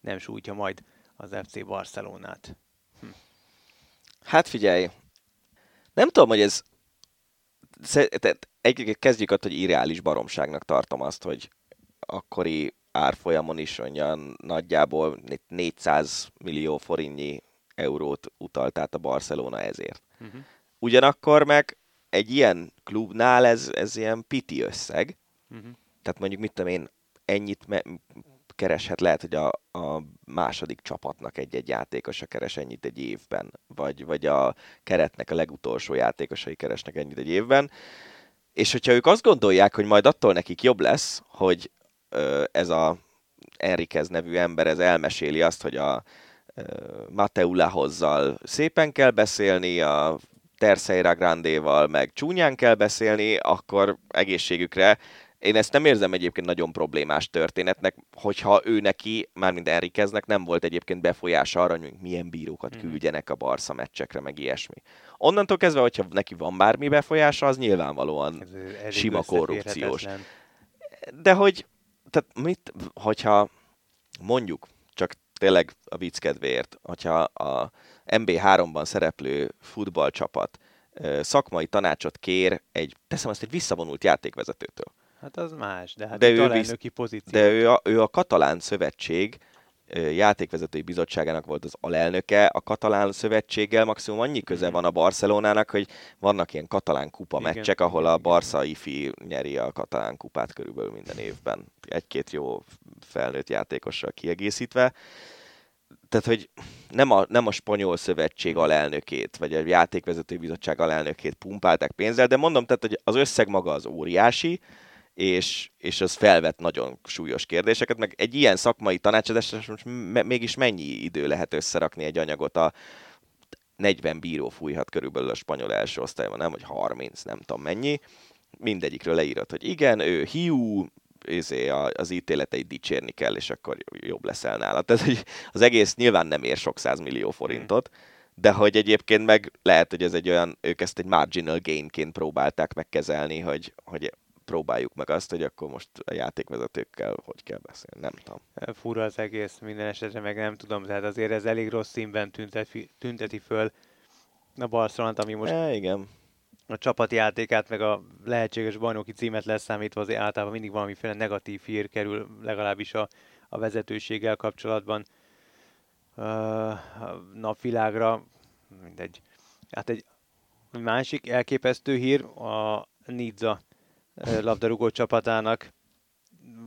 D: nem sújtja majd az FC Barcelonát. Hm.
B: Hát figyelj, nem tudom, hogy ez... Egy, kezdjük ott, hogy irreális baromságnak tartom azt, hogy akkori árfolyamon is olyan nagyjából 400 millió forintnyi eurót utalt át a Barcelona ezért. Uh-huh. Ugyanakkor meg egy ilyen klubnál ez, ez ilyen piti összeg. Uh-huh. Tehát mondjuk, mit tudom én, ennyit me- kereshet, lehet, hogy a, a második csapatnak egy-egy játékosa keres ennyit egy évben, vagy, vagy a keretnek a legutolsó játékosai keresnek ennyit egy évben. És hogyha ők azt gondolják, hogy majd attól nekik jobb lesz, hogy ö, ez a Enriquez nevű ember ez elmeséli azt, hogy a Mateu Lahozzal szépen kell beszélni, a Terceira Grandéval meg csúnyán kell beszélni, akkor egészségükre én ezt nem érzem egyébként nagyon problémás történetnek, hogyha ő neki, mármint Enriqueznek nem volt egyébként befolyása arra, hogy milyen bírókat mhm. küldjenek a Barca meccsekre, meg ilyesmi. Onnantól kezdve, hogyha neki van bármi befolyása, az nyilvánvalóan sima korrupciós. De hogy, tehát mit, hogyha mondjuk, csak tényleg a vicc kedvéért, hogyha a MB3-ban szereplő futballcsapat szakmai tanácsot kér egy, teszem azt, egy visszavonult játékvezetőtől.
D: Hát az más, de hát de ő, visz, pozíció.
B: De ő a, ő a katalán szövetség játékvezetői bizottságának volt az alelnöke, a katalán szövetséggel maximum annyi köze mm. van a Barcelonának, hogy vannak ilyen katalán kupa Igen. meccsek, ahol a Barca ifi nyeri a katalán kupát körülbelül minden évben. Egy-két jó felnőtt játékossal kiegészítve. Tehát, hogy nem a, nem a spanyol szövetség alelnökét, vagy a játékvezetői bizottság alelnökét pumpálták pénzzel, de mondom, tehát, hogy az összeg maga az óriási, és, és az felvet nagyon súlyos kérdéseket, meg egy ilyen szakmai tanácsadásra most mégis mennyi idő lehet összerakni egy anyagot a 40 bíró fújhat körülbelül a spanyol első osztályban, nem, vagy 30, nem tudom mennyi. Mindegyikről leírod, hogy igen, ő hiú, izé, az ítéleteit dicsérni kell, és akkor jobb leszel nála. Tehát az egész nyilván nem ér sok millió forintot, de hogy egyébként meg lehet, hogy ez egy olyan, ők ezt egy marginal gainként próbálták megkezelni, hogy, hogy próbáljuk meg azt, hogy akkor most a játékvezetőkkel hogy kell beszélni, nem tudom.
D: Fura az egész, minden esetre meg nem tudom, tehát azért ez elég rossz színben tünteti, tünteti föl a Barcelonát, ami most
B: e, igen.
D: a csapatjátékát, meg a lehetséges bajnoki címet leszámítva azért általában mindig valamiféle negatív hír kerül, legalábbis a, a vezetőséggel kapcsolatban uh, a napvilágra, mindegy. Hát egy másik elképesztő hír, a Nizza labdarúgó csapatának,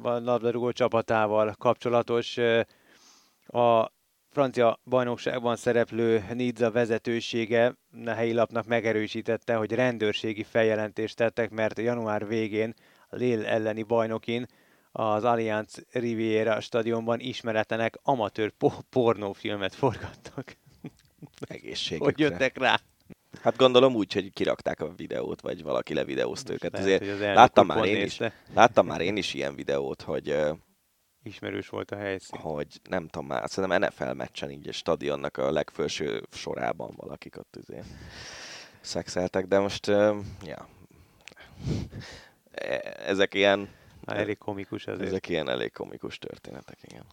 D: labdarúgó csapatával kapcsolatos. A francia bajnokságban szereplő Nizza vezetősége a helyi lapnak megerősítette, hogy rendőrségi feljelentést tettek, mert január végén a Lille elleni bajnokin az Allianz Riviera stadionban ismeretlenek amatőr po- pornófilmet forgattak.
B: Egészségükre.
D: hogy jöttek rá?
B: Hát gondolom úgy, hogy kirakták a videót, vagy valaki levideózta őket. Lehet, Azért az láttam már, én is, láttam már én is ilyen videót, hogy
D: ismerős volt a helyszín.
B: Hogy nem tudom már, szerintem NFL meccsen így a stadionnak a legfelső sorában valakik ott izé szexeltek, de most, ja, e, ezek ilyen
D: elég komikus azért.
B: Ezek ilyen elég komikus történetek, igen.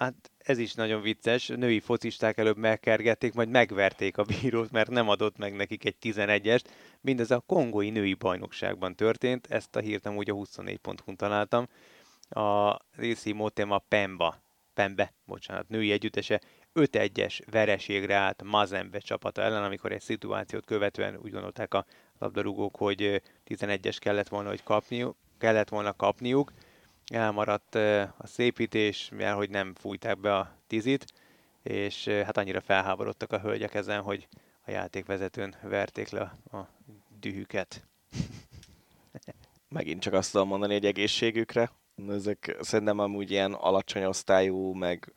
D: Hát ez is nagyon vicces. Női focisták előbb megkergették, majd megverték a bírót, mert nem adott meg nekik egy 11-est. Mindez a kongói női bajnokságban történt. Ezt a hírt úgy a 24.hu találtam. A Rési Motema Pemba, Pembe, bocsánat, női együttese 5-1-es vereségre állt Mazembe csapata ellen, amikor egy szituációt követően úgy gondolták a labdarúgók, hogy 11-es kellett volna, hogy kapniuk, kellett volna kapniuk. Elmaradt a szépítés, mivel hogy nem fújták be a tizit, és hát annyira felháborodtak a hölgyek ezen, hogy a játékvezetőn verték le a dühüket.
B: Megint csak azt tudom mondani, hogy egészségükre. Ezek szerintem amúgy ilyen alacsony osztályú, meg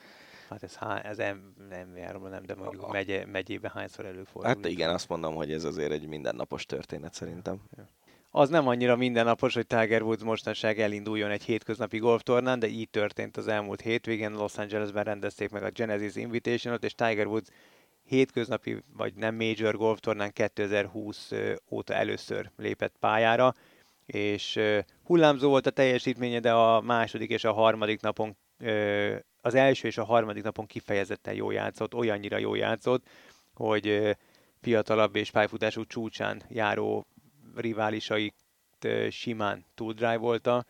D: Hát ez, há, ez nem, nem járom, nem, de mondjuk megye, megyében hányszor előfordul.
B: Hát igen, azt mondom, hogy ez azért egy mindennapos történet szerintem.
D: Az nem annyira mindennapos, hogy Tiger Woods mostanság elinduljon egy hétköznapi golftornán, de így történt az elmúlt hétvégén. Los Angelesben rendezték meg a Genesis Invitational-ot, és Tiger Woods hétköznapi, vagy nem major golftornán 2020 óta először lépett pályára, és hullámzó volt a teljesítménye, de a második és a harmadik napon az első és a harmadik napon kifejezetten jó játszott, olyannyira jó játszott, hogy fiatalabb és pályafutású csúcsán járó riválisait simán túldrive-volta.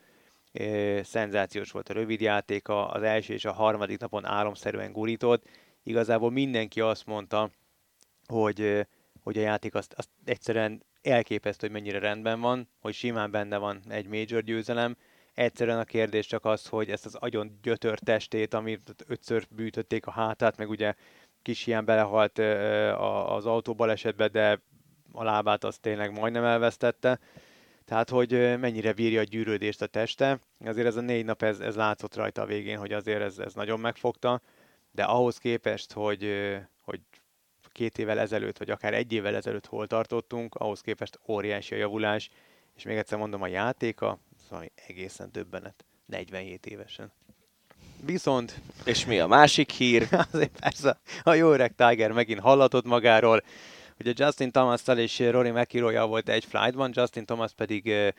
D: Szenzációs volt a rövid játéka, az első és a harmadik napon álomszerűen gurított. Igazából mindenki azt mondta, hogy, hogy a játék azt, azt egyszerűen elképesztő, hogy mennyire rendben van, hogy simán benne van egy major győzelem, Egyszerűen a kérdés csak az, hogy ezt az agyon gyötör testét, amit ötször bűtötték a hátát, meg ugye kis ilyen belehalt az autóbalesetbe, de a lábát azt tényleg majdnem elvesztette. Tehát, hogy mennyire bírja a gyűrődést a teste. Azért ez a négy nap, ez, ez látszott rajta a végén, hogy azért ez, ez nagyon megfogta. De ahhoz képest, hogy, hogy két évvel ezelőtt, vagy akár egy évvel ezelőtt hol tartottunk, ahhoz képest óriási a javulás, és még egyszer mondom, a játéka, Szóval egészen döbbenet. 47 évesen. Viszont...
B: És mi a másik hír?
D: Azért persze, a jó öreg Tiger megint hallatott magáról. Ugye Justin thomas és Rory mcilroy volt egy flightban, Justin Thomas pedig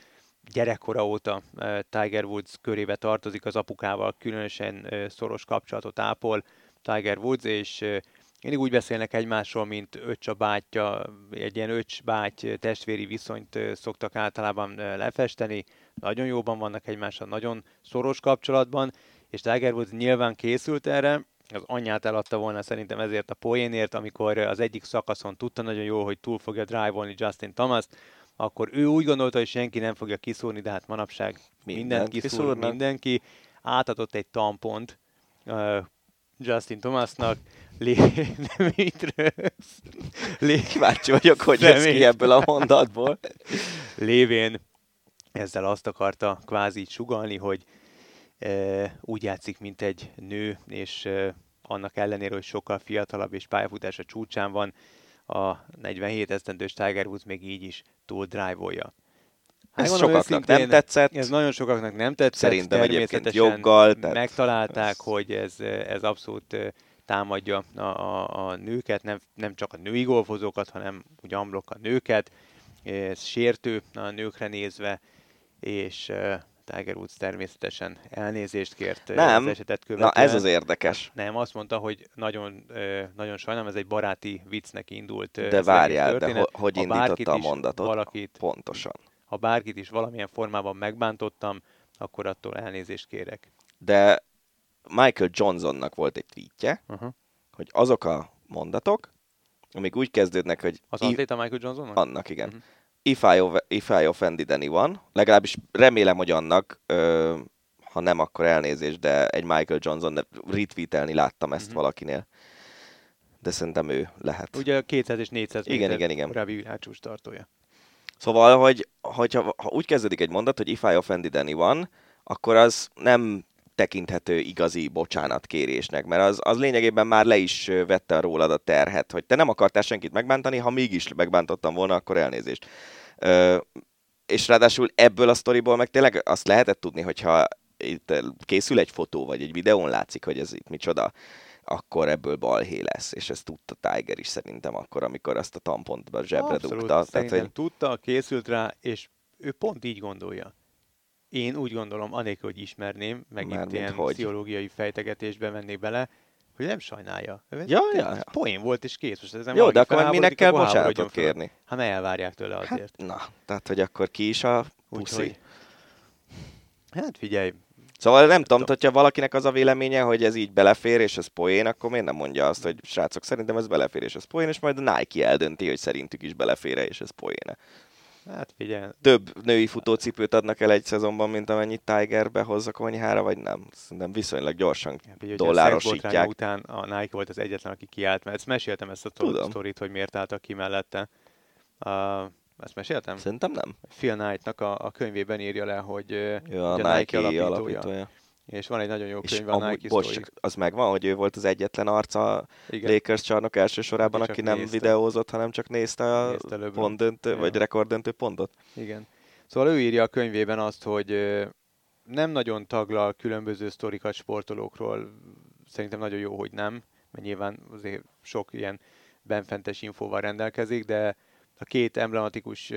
D: gyerekkora óta Tiger Woods körébe tartozik, az apukával különösen szoros kapcsolatot ápol Tiger Woods, és mindig úgy beszélnek egymásról, mint öcs a bátyja, egy ilyen öcs báty testvéri viszonyt szoktak általában lefesteni, nagyon jóban vannak egymással, nagyon szoros kapcsolatban, és Tiger Woods nyilván készült erre, az anyját eladta volna szerintem ezért a poénért, amikor az egyik szakaszon tudta nagyon jó, hogy túl fogja drive-olni Justin Thomas, akkor ő úgy gondolta, hogy senki nem fogja kiszúrni, de hát manapság mindent, mindent kiszúr mindenki. Átadott egy tampont uh, Justin Thomasnak, Lé... nem így
B: Lé... Kíváncsi vagyok, hogy lesz ki ebből a mondatból.
D: Lévén ezzel azt akarta kvázi sugalni, hogy úgy játszik, mint egy nő, és annak ellenére, hogy sokkal fiatalabb és pályafutása csúcsán van, a 47 esztendős Tiger Woods még így is túl drive-olja.
B: Hát ez sokaknak nem tetszett.
D: Ez nagyon sokaknak nem tetszett.
B: Szerintem egyébként joggal.
D: Tehát megtalálták, ez... hogy ez, ez abszolút támadja a, a, a nőket, nem, nem csak a női golfozókat, hanem úgy amblok a nőket. Ez sértő a nőkre nézve, és Tiger Woods természetesen elnézést kért
B: nem.
D: az esetet követően.
B: Na ez az érdekes.
D: Nem, azt mondta, hogy nagyon, nagyon sajnálom, ez egy baráti viccnek indult.
B: De várjál, de ho- hogy indította a mondatot? Valakit, pontosan.
D: Ha bárkit is valamilyen formában megbántottam, akkor attól elnézést kérek.
B: De Michael Johnsonnak volt egy tweetje, uh-huh. hogy azok a mondatok, amik úgy kezdődnek, hogy...
D: Az atléta Michael Johnsonnak?
B: Annak, igen. Uh-huh if I, if I offended anyone, legalábbis remélem, hogy annak, ö, ha nem, akkor elnézést, de egy Michael Johnson retweetelni láttam ezt mm-hmm. valakinél. De szerintem ő lehet.
D: Ugye 200 és 400
B: igen, igen, igen.
D: korábbi világcsúcs tartója.
B: Szóval, hogy hogyha, ha úgy kezdődik egy mondat, hogy if I offended anyone, akkor az nem tekinthető igazi bocsánatkérésnek, mert az, az lényegében már le is vette rólad a terhet, hogy te nem akartál senkit megbántani, ha mégis megbántottam volna, akkor elnézést. Ö, és ráadásul ebből a sztoriból meg tényleg azt lehetett tudni, hogyha itt készül egy fotó, vagy egy videón látszik, hogy ez itt micsoda, akkor ebből balhé lesz, és ezt tudta Tiger is szerintem akkor, amikor azt a tampont a zsebre
D: Abszolút,
B: dugta.
D: Tehát, hogy... tudta, készült rá, és ő pont így gondolja. Én úgy gondolom, anélkül, hogy ismerném, megint
B: Mármint
D: ilyen
B: hogy?
D: pszichológiai fejtegetésbe mennék bele, hogy nem sajnálja.
B: Ja,
D: ez
B: ja, ja.
D: Poén volt, és kész. Most ezen
B: Jó,
D: valaki
B: de akkor minek kell bocsánatot kérni?
D: Hát mert elvárják tőle azért.
B: Hát, na, tehát, hogy akkor ki is a puszi?
D: Úgyhogy, hát figyelj,
B: Szóval nem tudom, hogyha valakinek az a véleménye, hogy ez így belefér, és ez poén, akkor miért nem mondja azt, hogy srácok, szerintem ez belefér, és ez poén, és majd a Nike eldönti, hogy szerintük is belefér és ez poén.
D: Hát figyelj,
B: Több női futócipőt adnak el egy szezonban, mint amennyit Tiger behoz a konyhára, vagy nem? Szerintem viszonylag gyorsan
D: Hát hogy a
B: dollárosítják.
D: után a Nike volt az egyetlen, aki kiállt, mert ezt meséltem ezt a
B: Tudom.
D: sztorit, hogy miért álltak ki mellette. Uh, ezt meséltem?
B: Szerintem nem.
D: Phil Knight-nak a, a könyvében írja le, hogy,
B: Ő a
D: hogy
B: Nike, Nike alapítója.
D: alapítója. És van egy nagyon jó könyv, a Nike
B: bocs, csak az megvan, hogy ő volt az egyetlen arca a
D: Igen.
B: Lakers csarnok első sorában,
D: Aki
B: aki nem
D: nézte.
B: videózott, hanem csak nézte a
D: Nézte
B: pontdöntő,
D: Ja.
B: vagy rekorddöntő pontot.
D: Igen. Szóval ő írja a könyvében azt, hogy nem nagyon taglal különböző sztorikat sportolókról. Szerintem nagyon jó, hogy nem, mert nyilván azért sok ilyen benfentes infóval rendelkezik, de a két emblematikus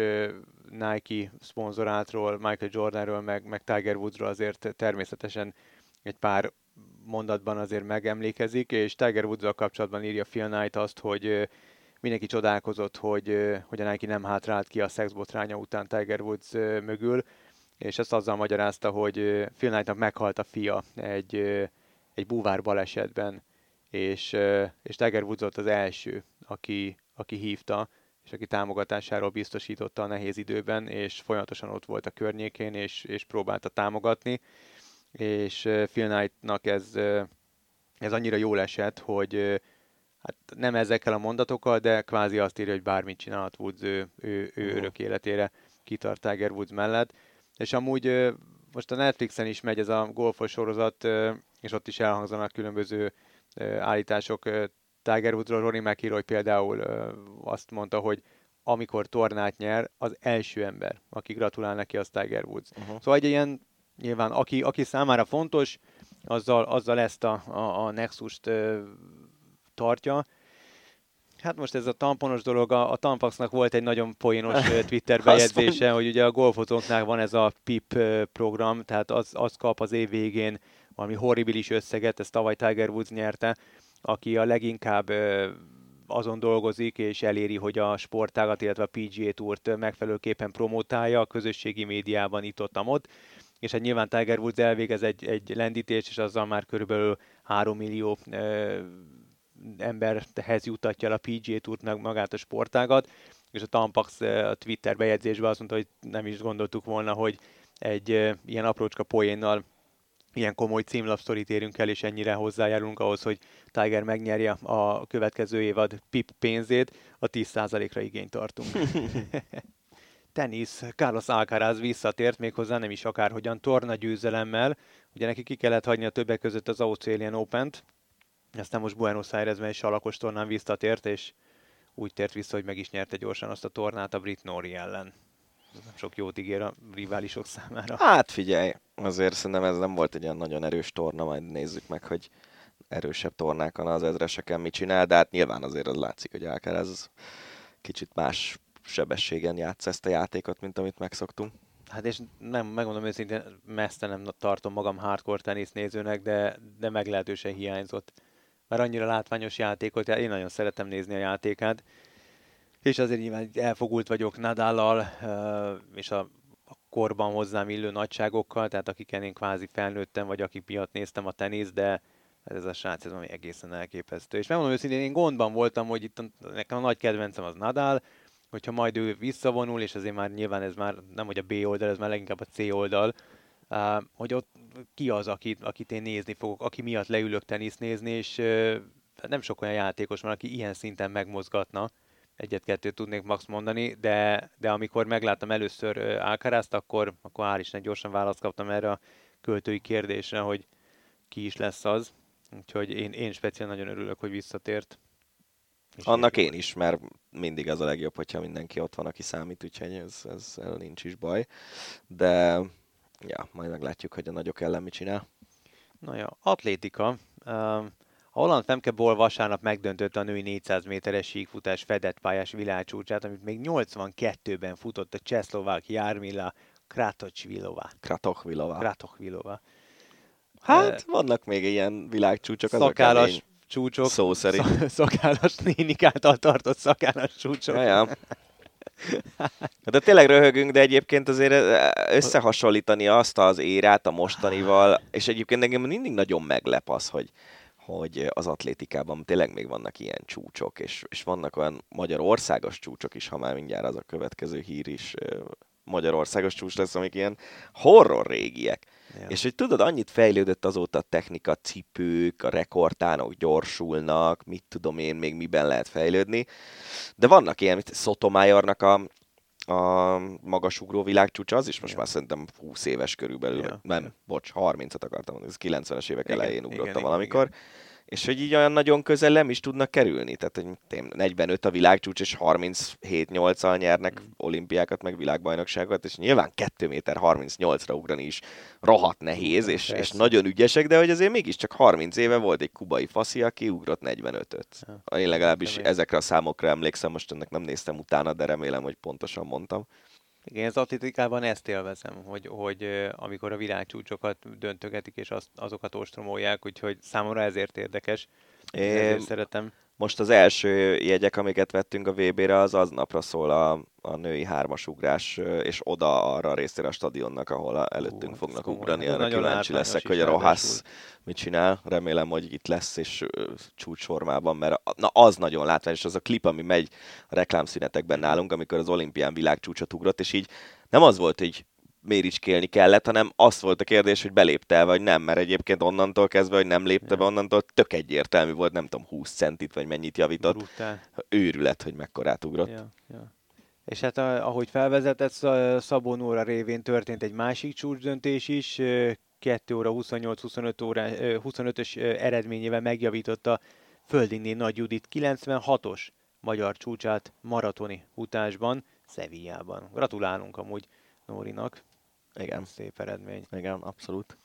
D: Nike szponzorátról, Michael Jordanről, meg, meg Tiger Woodsról azért természetesen egy pár mondatban azért megemlékezik, és Tiger woods kapcsolatban írja Phil Knight azt, hogy mindenki csodálkozott, hogy, hogy a Nike nem hátrált ki a szexbotránya után Tiger Woods mögül, és ezt azzal magyarázta, hogy Phil Knightnak meghalt a fia egy, egy búvár balesetben, és, és Tiger Woods volt az első, aki, aki hívta, és aki támogatásáról biztosította a nehéz időben, és folyamatosan ott volt a környékén, és, és próbálta támogatni, és Phil Knightnak ez, ez annyira jól esett, hogy hát nem ezekkel a mondatokkal, de kvázi azt írja, hogy bármit csinálhat Woods, ő, ő, ő örök életére kitart Tiger Woods mellett. És amúgy most a Netflixen is megy ez a golfos sorozat, és ott is elhangzanak különböző állítások Tiger Woodsról. Rory McIlroy például azt mondta, hogy amikor tornát nyer, az első ember, aki gratulál neki, az Tiger Woods.
B: Uh-huh.
D: Szóval egy ilyen, nyilván aki, aki számára fontos, azzal, azzal ezt a, a, a Nexus-t ö, tartja. Hát most ez a tamponos dolog, a, a Tampaxnak volt egy nagyon poénos Twitter bejegyzése, hogy ugye a golfozóknál van ez a PIP program, tehát az, az kap az év végén valami horribilis összeget, ezt tavaly Tiger Woods nyerte, aki a leginkább azon dolgozik, és eléri, hogy a sportágat, illetve a PGA Tourt megfelelőképpen promotálja a közösségi médiában itt ott, ott. És hát nyilván Tiger Woods elvégez egy, egy lendítést, és azzal már körülbelül 3 millió ö, emberhez jutatja el a PGA Tourt meg magát a sportágat, és a Tampax a Twitter bejegyzésben azt mondta, hogy nem is gondoltuk volna, hogy egy ö, ilyen aprócska poénnal ilyen komoly címlapsztorit érünk el, és ennyire hozzájárulunk ahhoz, hogy Tiger megnyerje a következő évad PIP pénzét, a 10%-ra igényt tartunk. Tenisz, Carlos Alcaraz visszatért, méghozzá nem is akárhogyan torna győzelemmel. Ugye neki ki kellett hagyni a többek között az Australian Open-t, aztán most Buenos Airesben egy salakos tornán visszatért, és úgy tért vissza, hogy meg is nyerte gyorsan azt a tornát a Brit Nori ellen. Ez nem sok jót ígér a riválisok számára.
B: Hát figyelj, azért szerintem ez nem volt egy olyan nagyon erős torna, majd nézzük meg, hogy erősebb tornákon az ezreseken mit csinál, de hát nyilván azért az látszik, hogy Alcaraz kicsit más sebességen játsz ezt a játékot, mint amit megszoktunk.
D: Hát és nem, megmondom őszintén, messze nem tartom magam hardcore tenisznézőnek, de, de meglehetősen hiányzott. Mert annyira látványos játékot, én nagyon szeretem nézni a játékát. És azért nyilván elfogult vagyok Nadállal, és a, korban hozzám illő nagyságokkal, tehát akiken én kvázi felnőttem, vagy akik miatt néztem a tenisz, de ez a srác, ez valami egészen elképesztő. És megmondom őszintén, én gondban voltam, hogy itt nekem a nagy kedvencem az Nadal, hogyha majd ő visszavonul, és azért már nyilván ez már nem hogy a B oldal, ez már leginkább a C oldal, hogy ott ki az, akit, akit én nézni fogok, aki miatt leülök tenisz nézni, és nem sok olyan játékos van, aki ilyen szinten megmozgatna, egyet-kettőt tudnék max mondani, de, de amikor megláttam először uh, Alcarazt, akkor, akkor hál' Isten gyorsan választ kaptam erre a költői kérdésre, hogy ki is lesz az. Úgyhogy én, én speciál nagyon örülök, hogy visszatért.
B: És Annak én is, mert mindig az a legjobb, hogyha mindenki ott van, aki számít, úgyhogy ez, ez nincs is baj. De ja, majd meglátjuk, hogy a nagyok ellen mit csinál.
D: Na ja, atlétika. A holland Femkeból vasárnap megdöntötte a női 400 méteres síkfutás fedett pályás világcsúcsát, amit még 82-ben futott a csehszlovák Jármila Kratochvilova.
B: Kratochvilova.
D: Kratochvilova.
B: Hát, vannak még ilyen világcsúcsok, azok
D: Szakállas
B: kemény.
D: csúcsok.
B: Szó szerint.
D: Sz- szakállas nénik által tartott szakállas csúcsok.
B: Ja. De tényleg röhögünk, de egyébként azért összehasonlítani azt az érát a mostanival, és egyébként engem mindig nagyon meglep az, hogy, hogy az atlétikában tényleg még vannak ilyen csúcsok, és, és vannak olyan magyarországos csúcsok is, ha már mindjárt az a következő hír is magyarországos csúcs lesz, amik ilyen horror régiek.
D: Ja.
B: És hogy tudod, annyit fejlődött azóta a technika, cipők, a rekordtánok gyorsulnak, mit tudom én, még miben lehet fejlődni. De vannak ilyen, mint Sotomayornak a, a magasugró világcsúcsa, az is most
D: Ja.
B: már szerintem 20 éves körülbelül,
D: Ja,
B: nem, bocs, 30-at akartam mondani, ez 90-es évek
D: Igen,
B: elején
D: igen,
B: ugrotta
D: igen,
B: valamikor.
D: igen.
B: És hogy így olyan nagyon közel nem is tudnak kerülni. Tehát, hogy tém- 45 a világcsúcs, és 37-8-al nyernek
D: Mm.
B: olimpiákat, meg világbajnokságot, és nyilván 2 méter 38-ra ugrani is rohadt nehéz, és, és
D: Persze.
B: nagyon ügyesek, de hogy azért mégiscsak 30 éve volt egy kubai faszi, aki ugrott 45-öt.
D: Ja.
B: Én legalábbis ezekre a számokra emlékszem, most ennek nem néztem utána, de remélem, hogy pontosan mondtam.
D: Igen, az atlétikában ezt élvezem, hogy, hogy amikor a világcsúcsokat döntögetik, és azt, azokat ostromolják, úgyhogy számomra ezért érdekes.
B: Én
D: Ezért szeretem.
B: Most az első jegyek, amiket vettünk a VB-re, az aznapra szól a, a női hármasugrás, és oda arra a részére a stadionnak, ahol a, előttünk
D: Hú,
B: fognak ugrani.
D: Nagyon
B: kíváncsi leszek, hogy a Rohász mit csinál. Remélem, hogy itt lesz, és csúcsformában, mert na, az nagyon látványos, az a klip, ami megy a reklámszünetekben nálunk, amikor az olimpián világcsúcsot ugrott, és így nem az volt, hogy méricskélni kellett, hanem az volt a kérdés, hogy belépte el, vagy nem, mert egyébként onnantól kezdve, hogy nem lépte be, onnantól tök egyértelmű volt, nem tudom, 20 centit, vagy mennyit javított.
D: Brutál.
B: Őrület, hogy mekkorát ugrott.
D: Ja, ja. És hát ahogy felvezetett, Sz- Szabó Nóra révén történt egy másik csúcsdöntés is, ö, 2 óra 28-25 óra, ö, 25-ös ö, eredményével megjavította Földinné Nagy Judit 96-os magyar csúcsát maratoni utásban, Szevijában. Gratulálunk amúgy Nórinak.
B: Igen,
D: Szép eredmény.
B: igen, abszolút.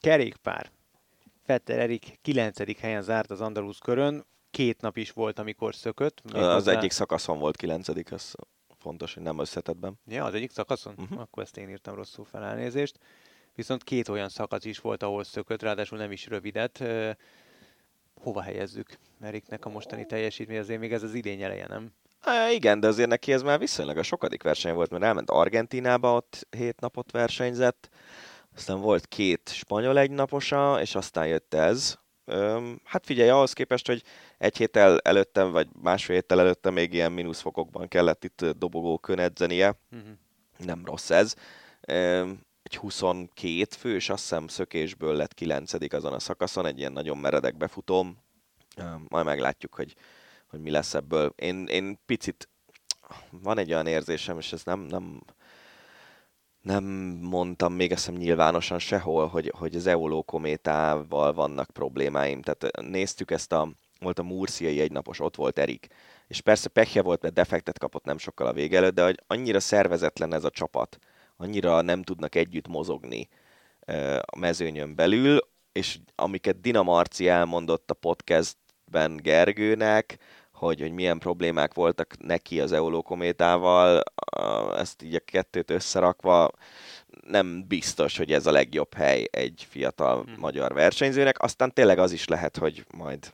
D: Kerékpár. Fetter Erik 9. helyen zárt az Andalusz körön. Két nap is volt, amikor szökött.
B: Az
D: méghozzá-
B: egyik szakaszon volt kilencedik, ez fontos, hogy nem összetetben.
D: Ja, az egyik szakaszon? Uh-huh. Akkor ezt én írtam rosszul fel elnézést. Viszont két olyan szakasz is volt, ahol szökött, ráadásul nem is rövidet. Hova helyezzük Eriknek a mostani teljesítmény? Azért még ez az idény eleje, nem?
B: Igen, de azért neki ez már viszonylag a sokadik verseny volt, mert elment Argentinába, ott hét napot versenyzett, aztán volt két spanyol egynaposa, és aztán jött ez. Öm, hát figyelj, ahhoz képest, hogy egy héttel előttem, vagy másfél héttel előttem még ilyen mínuszfokokban kellett itt dobogókön edzenie,
D: Uh-huh.
B: nem rossz ez. Öm, Egy 22 fős, azt hiszem szökésből lett 9 azon a szakaszon, egy ilyen nagyon meredek befutóm. Öm, Majd meglátjuk, hogy, hogy mi lesz ebből. Én, én picit, van egy olyan érzésem, és ez nem, nem, nem mondtam még azt hiszem nyilvánosan sehol, hogy, hogy az Eoló kométával vannak problémáim. Tehát néztük ezt a, volt a Murciai egynapos, ott volt Erik. És persze pekje volt, mert defektet kapott nem sokkal a vége előtt, de hogy annyira szervezetlen ez a csapat, annyira nem tudnak együtt mozogni a mezőnyön belül, és amiket Dina Marci elmondott a podcastben Gergőnek, hogy, hogy milyen problémák voltak neki az Eoló kométával, ezt így a kettőt összerakva, nem biztos, hogy ez a legjobb hely egy fiatal
D: Mhm.
B: magyar versenyzőnek. Aztán tényleg az is lehet, hogy majd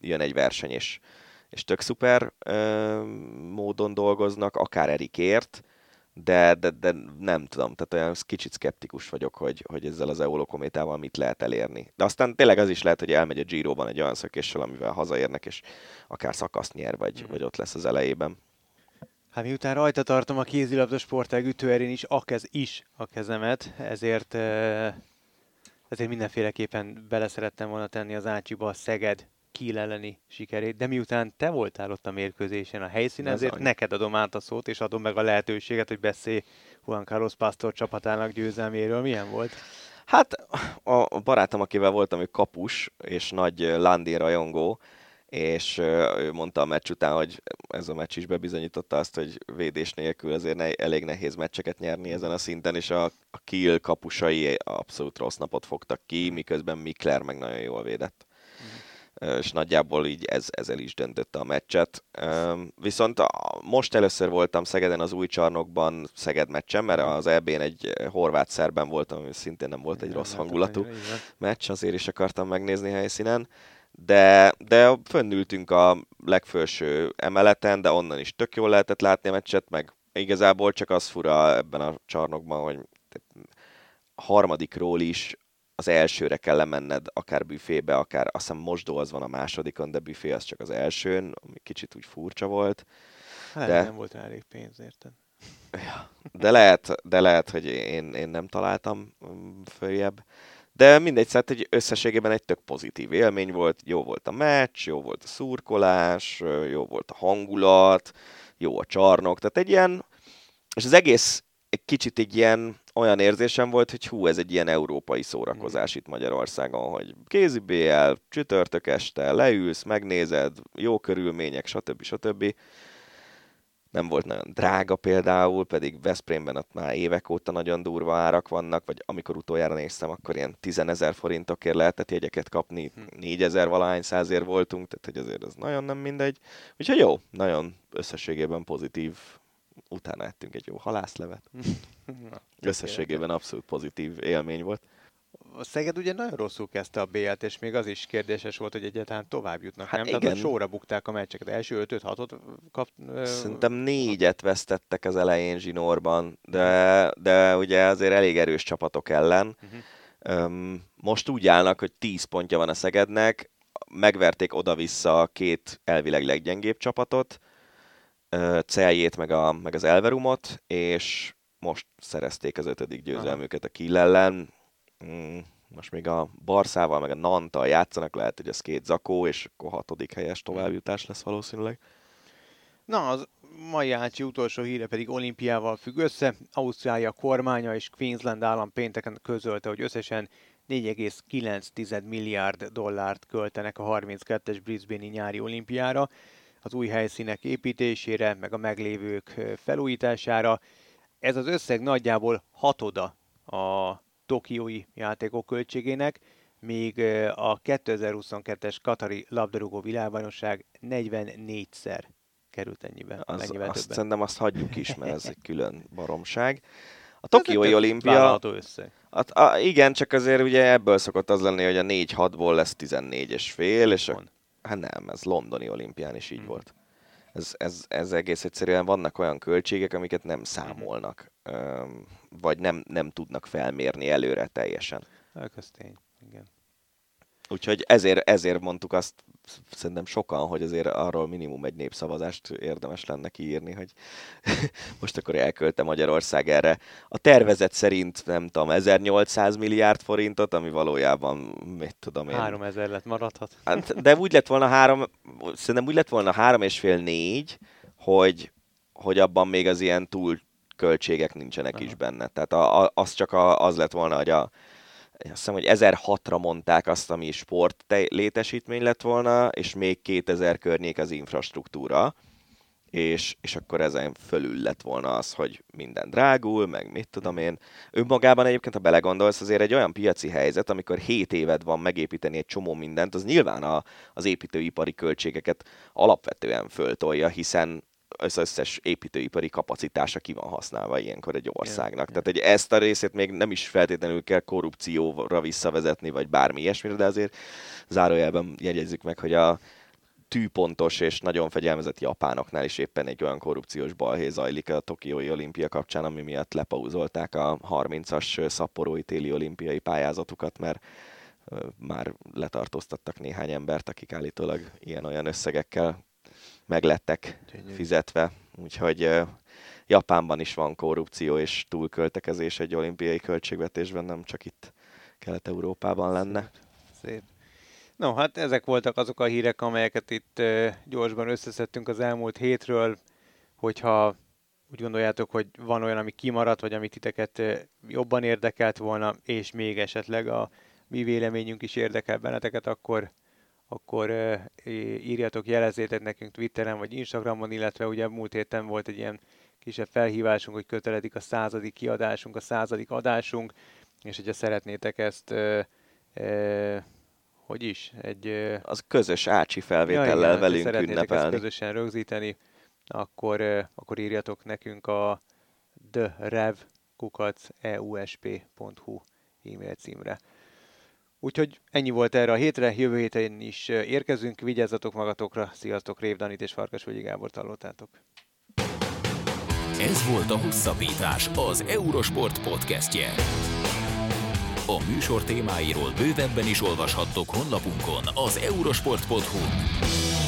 B: jön egy verseny, és, és tök szuper ö, módon dolgoznak, akár Erikért, de, de, de nem tudom, tehát olyan kicsit szkeptikus vagyok, hogy, hogy ezzel az Eolo kométával mit lehet elérni. De aztán tényleg az is lehet, hogy elmegy a Giroban egy olyan szökéssel, amivel hazaérnek, és akár szakaszt nyer, vagy,
D: Mhm.
B: vagy ott lesz az elejében.
D: Hát miután rajta tartom a kézilabda sportág ütőerén is a, kez, is a kezemet, ezért, eh, ezért mindenféleképpen bele szerettem volna tenni az Ácsiba a Szeged Kiel elleni sikerét, de miután te voltál ott a mérkőzésen a helyszínen,
B: Ez
D: ezért
B: annyi.
D: neked adom át a szót, és adom meg a lehetőséget, hogy beszélj Juan Carlos Pastor csapatának győzelméről. Milyen volt?
B: Hát a barátom, akivel voltam, ő kapus, és nagy Landi rajongó, és ő mondta a meccs után, hogy ez a meccs is bebizonyította azt, hogy védés nélkül azért ne, elég nehéz meccseket nyerni ezen a szinten, és a, a Kiel kapusai abszolút rossz napot fogtak ki, miközben Mikler meg nagyon jól védett. És nagyjából így ez, ezzel is döntötte a meccset. Viszont a, most először voltam Szegeden az új csarnokban Szeged meccsen, mert az EB-n egy horvát szerben voltam, ami szintén nem volt egy rossz hangulatú meccs, azért is akartam megnézni helyszínen. De, de fönnültünk a legfelső emeleten, de onnan is tök jól lehetett látni a meccset, meg igazából csak az fura ebben a csarnokban, hogy harmadikról is az elsőre kell lemenned, akár büfébe, akár azt hiszem mosdó az van a másodikon, de büfé az csak az elsőn, ami kicsit úgy furcsa volt.
D: Hát de... nem volt elég pénz, érted?
B: Ja, de lehet, de lehet, hogy én, én nem találtam mm, följebb. De mindegy, szóval egy összességében egy tök pozitív élmény volt, jó volt a meccs, jó volt a szurkolás, jó volt a hangulat, jó a csarnok, tehát egy ilyen, és az egész egy kicsit egy ilyen olyan érzésem volt, hogy hú, ez egy ilyen európai szórakozás itt Magyarországon, hogy kézi BL, csütörtök este, leülsz, megnézed, jó körülmények, stb. stb. Nem volt nagyon drága például, pedig Veszprémben ott már évek óta nagyon durva árak vannak, vagy amikor utoljára néztem, akkor ilyen 10 ezer forintokért lehetett jegyeket kapni, 4000 hm. valahány százért voltunk, tehát hogy azért ez nagyon nem mindegy. Úgyhogy jó, nagyon összességében pozitív utána ettünk egy jó halászlevet. Összességében abszolút pozitív élmény volt.
D: A Szeged ugye nagyon rosszul kezdte a BL-t, és még az is kérdéses volt, hogy egyáltalán tovább jutnak, hát nem? Igen. Tehát, sorra bukták a meccseket. Első 5-6-ot kap...
B: Szerintem négyet vesztettek az elején zsinórban, de, de ugye azért elég erős csapatok ellen. Uh-huh. most úgy állnak, hogy 10 pontja van a Szegednek, megverték oda-vissza a két elvileg leggyengébb csapatot, Celjét meg, a, meg az Elverumot, és most szerezték az ötödik győzelmüket a Kill ellen. Mm, most még a Barszával, meg a Nantal játszanak, lehet, hogy ez két zakó, és akkor hatodik helyes továbbjutás lesz valószínűleg.
D: Na, az mai Ácsi utolsó híre pedig olimpiával függ össze. Ausztrália kormánya és Queensland állam pénteken közölte, hogy összesen 4,9 milliárd dollárt költenek a 32-es Brisbane-i nyári olimpiára az új helyszínek építésére, meg a meglévők felújítására. Ez az összeg nagyjából hatoda a tokiói játékok költségének, míg a 2022-es Katari labdarúgó világbajnokság 44-szer került ennyiben.
B: Az, azt többen. szerintem azt hagyjuk is, mert ez egy külön baromság. A Tokiói olimpia...
D: összeg.
B: Hát, a, igen, csak azért ugye ebből szokott az lenni, hogy a 4-6-ból lesz 14 és fél, és a, Hát nem, ez londoni olimpián is így hmm. volt. Ez, ez, ez egész egyszerűen vannak olyan költségek, amiket nem számolnak, vagy nem, nem tudnak felmérni előre teljesen.
D: Ez tény, igen.
B: Úgyhogy ezért, ezért mondtuk azt szerintem sokan, hogy azért arról minimum egy népszavazást érdemes lenne kiírni, hogy most akkor elkölte Magyarország erre. A tervezet szerint nem tudom, 1800 milliárd forintot, ami valójában, mit tudom én.
D: 3000 lett maradhat.
B: Hát, de úgy lett volna három, szerintem úgy lett volna három és fél négy, hogy, hogy abban még az ilyen túl költségek nincsenek Aha. is benne. Tehát a, a, az csak a, az lett volna, hogy a, azt hiszem, hogy 1006-ra mondták azt, ami sport létesítmény lett volna, és még 2000 környék az infrastruktúra, és, és akkor ezen fölül lett volna az, hogy minden drágul, meg mit tudom én. Önmagában egyébként, ha belegondolsz, azért egy olyan piaci helyzet, amikor 7 éved van megépíteni egy csomó mindent, az nyilván a, az építőipari költségeket alapvetően föltolja, hiszen az összes építőipari kapacitása ki van használva ilyenkor egy országnak. Yeah, Tehát hogy ezt a részét még nem is feltétlenül kell korrupcióra visszavezetni, vagy bármi ilyesmire, de azért zárójelben jegyezzük meg, hogy a tűpontos és nagyon fegyelmezett japánoknál is éppen egy olyan korrupciós balhé zajlik a Tokiói olimpia kapcsán, ami miatt lepauzolták a 30-as szaporói téli olimpiai pályázatukat, mert már letartóztattak néhány embert, akik állítólag ilyen-olyan összegekkel meglettek fizetve. Úgyhogy Japánban is van korrupció és túlköltekezés egy olimpiai költségvetésben, nem csak itt Kelet-Európában lenne.
D: Szép. No, hát ezek voltak azok a hírek, amelyeket itt gyorsban összeszedtünk az elmúlt hétről, hogyha úgy gondoljátok, hogy van olyan, ami kimaradt, vagy amit titeket jobban érdekelt volna, és még esetleg a mi véleményünk is érdekel benneteket, akkor akkor írjatok, jelezzétek nekünk Twitteren vagy Instagramon, illetve ugye múlt héten volt egy ilyen kisebb felhívásunk, hogy köteledik a századik kiadásunk, a századik adásunk, és hogyha szeretnétek ezt, hogy is, egy...
B: Az közös Ácsi felvétellel ja, igen, velünk ünnepelni.
D: ezt közösen rögzíteni, akkor, akkor írjatok nekünk a therev.eusp.hu e-mail címre. Úgyhogy ennyi volt erre a hétre, jövő héten is érkezünk, vigyázzatok magatokra, sziasztok, Rév Danit és Farkasvölgyi Gábor hallottátok.
A: Ez volt a Hosszabbítás, az Eurosport podcastje. A műsor témáiról bővebben is olvashattok honlapunkon az eurosport.hu.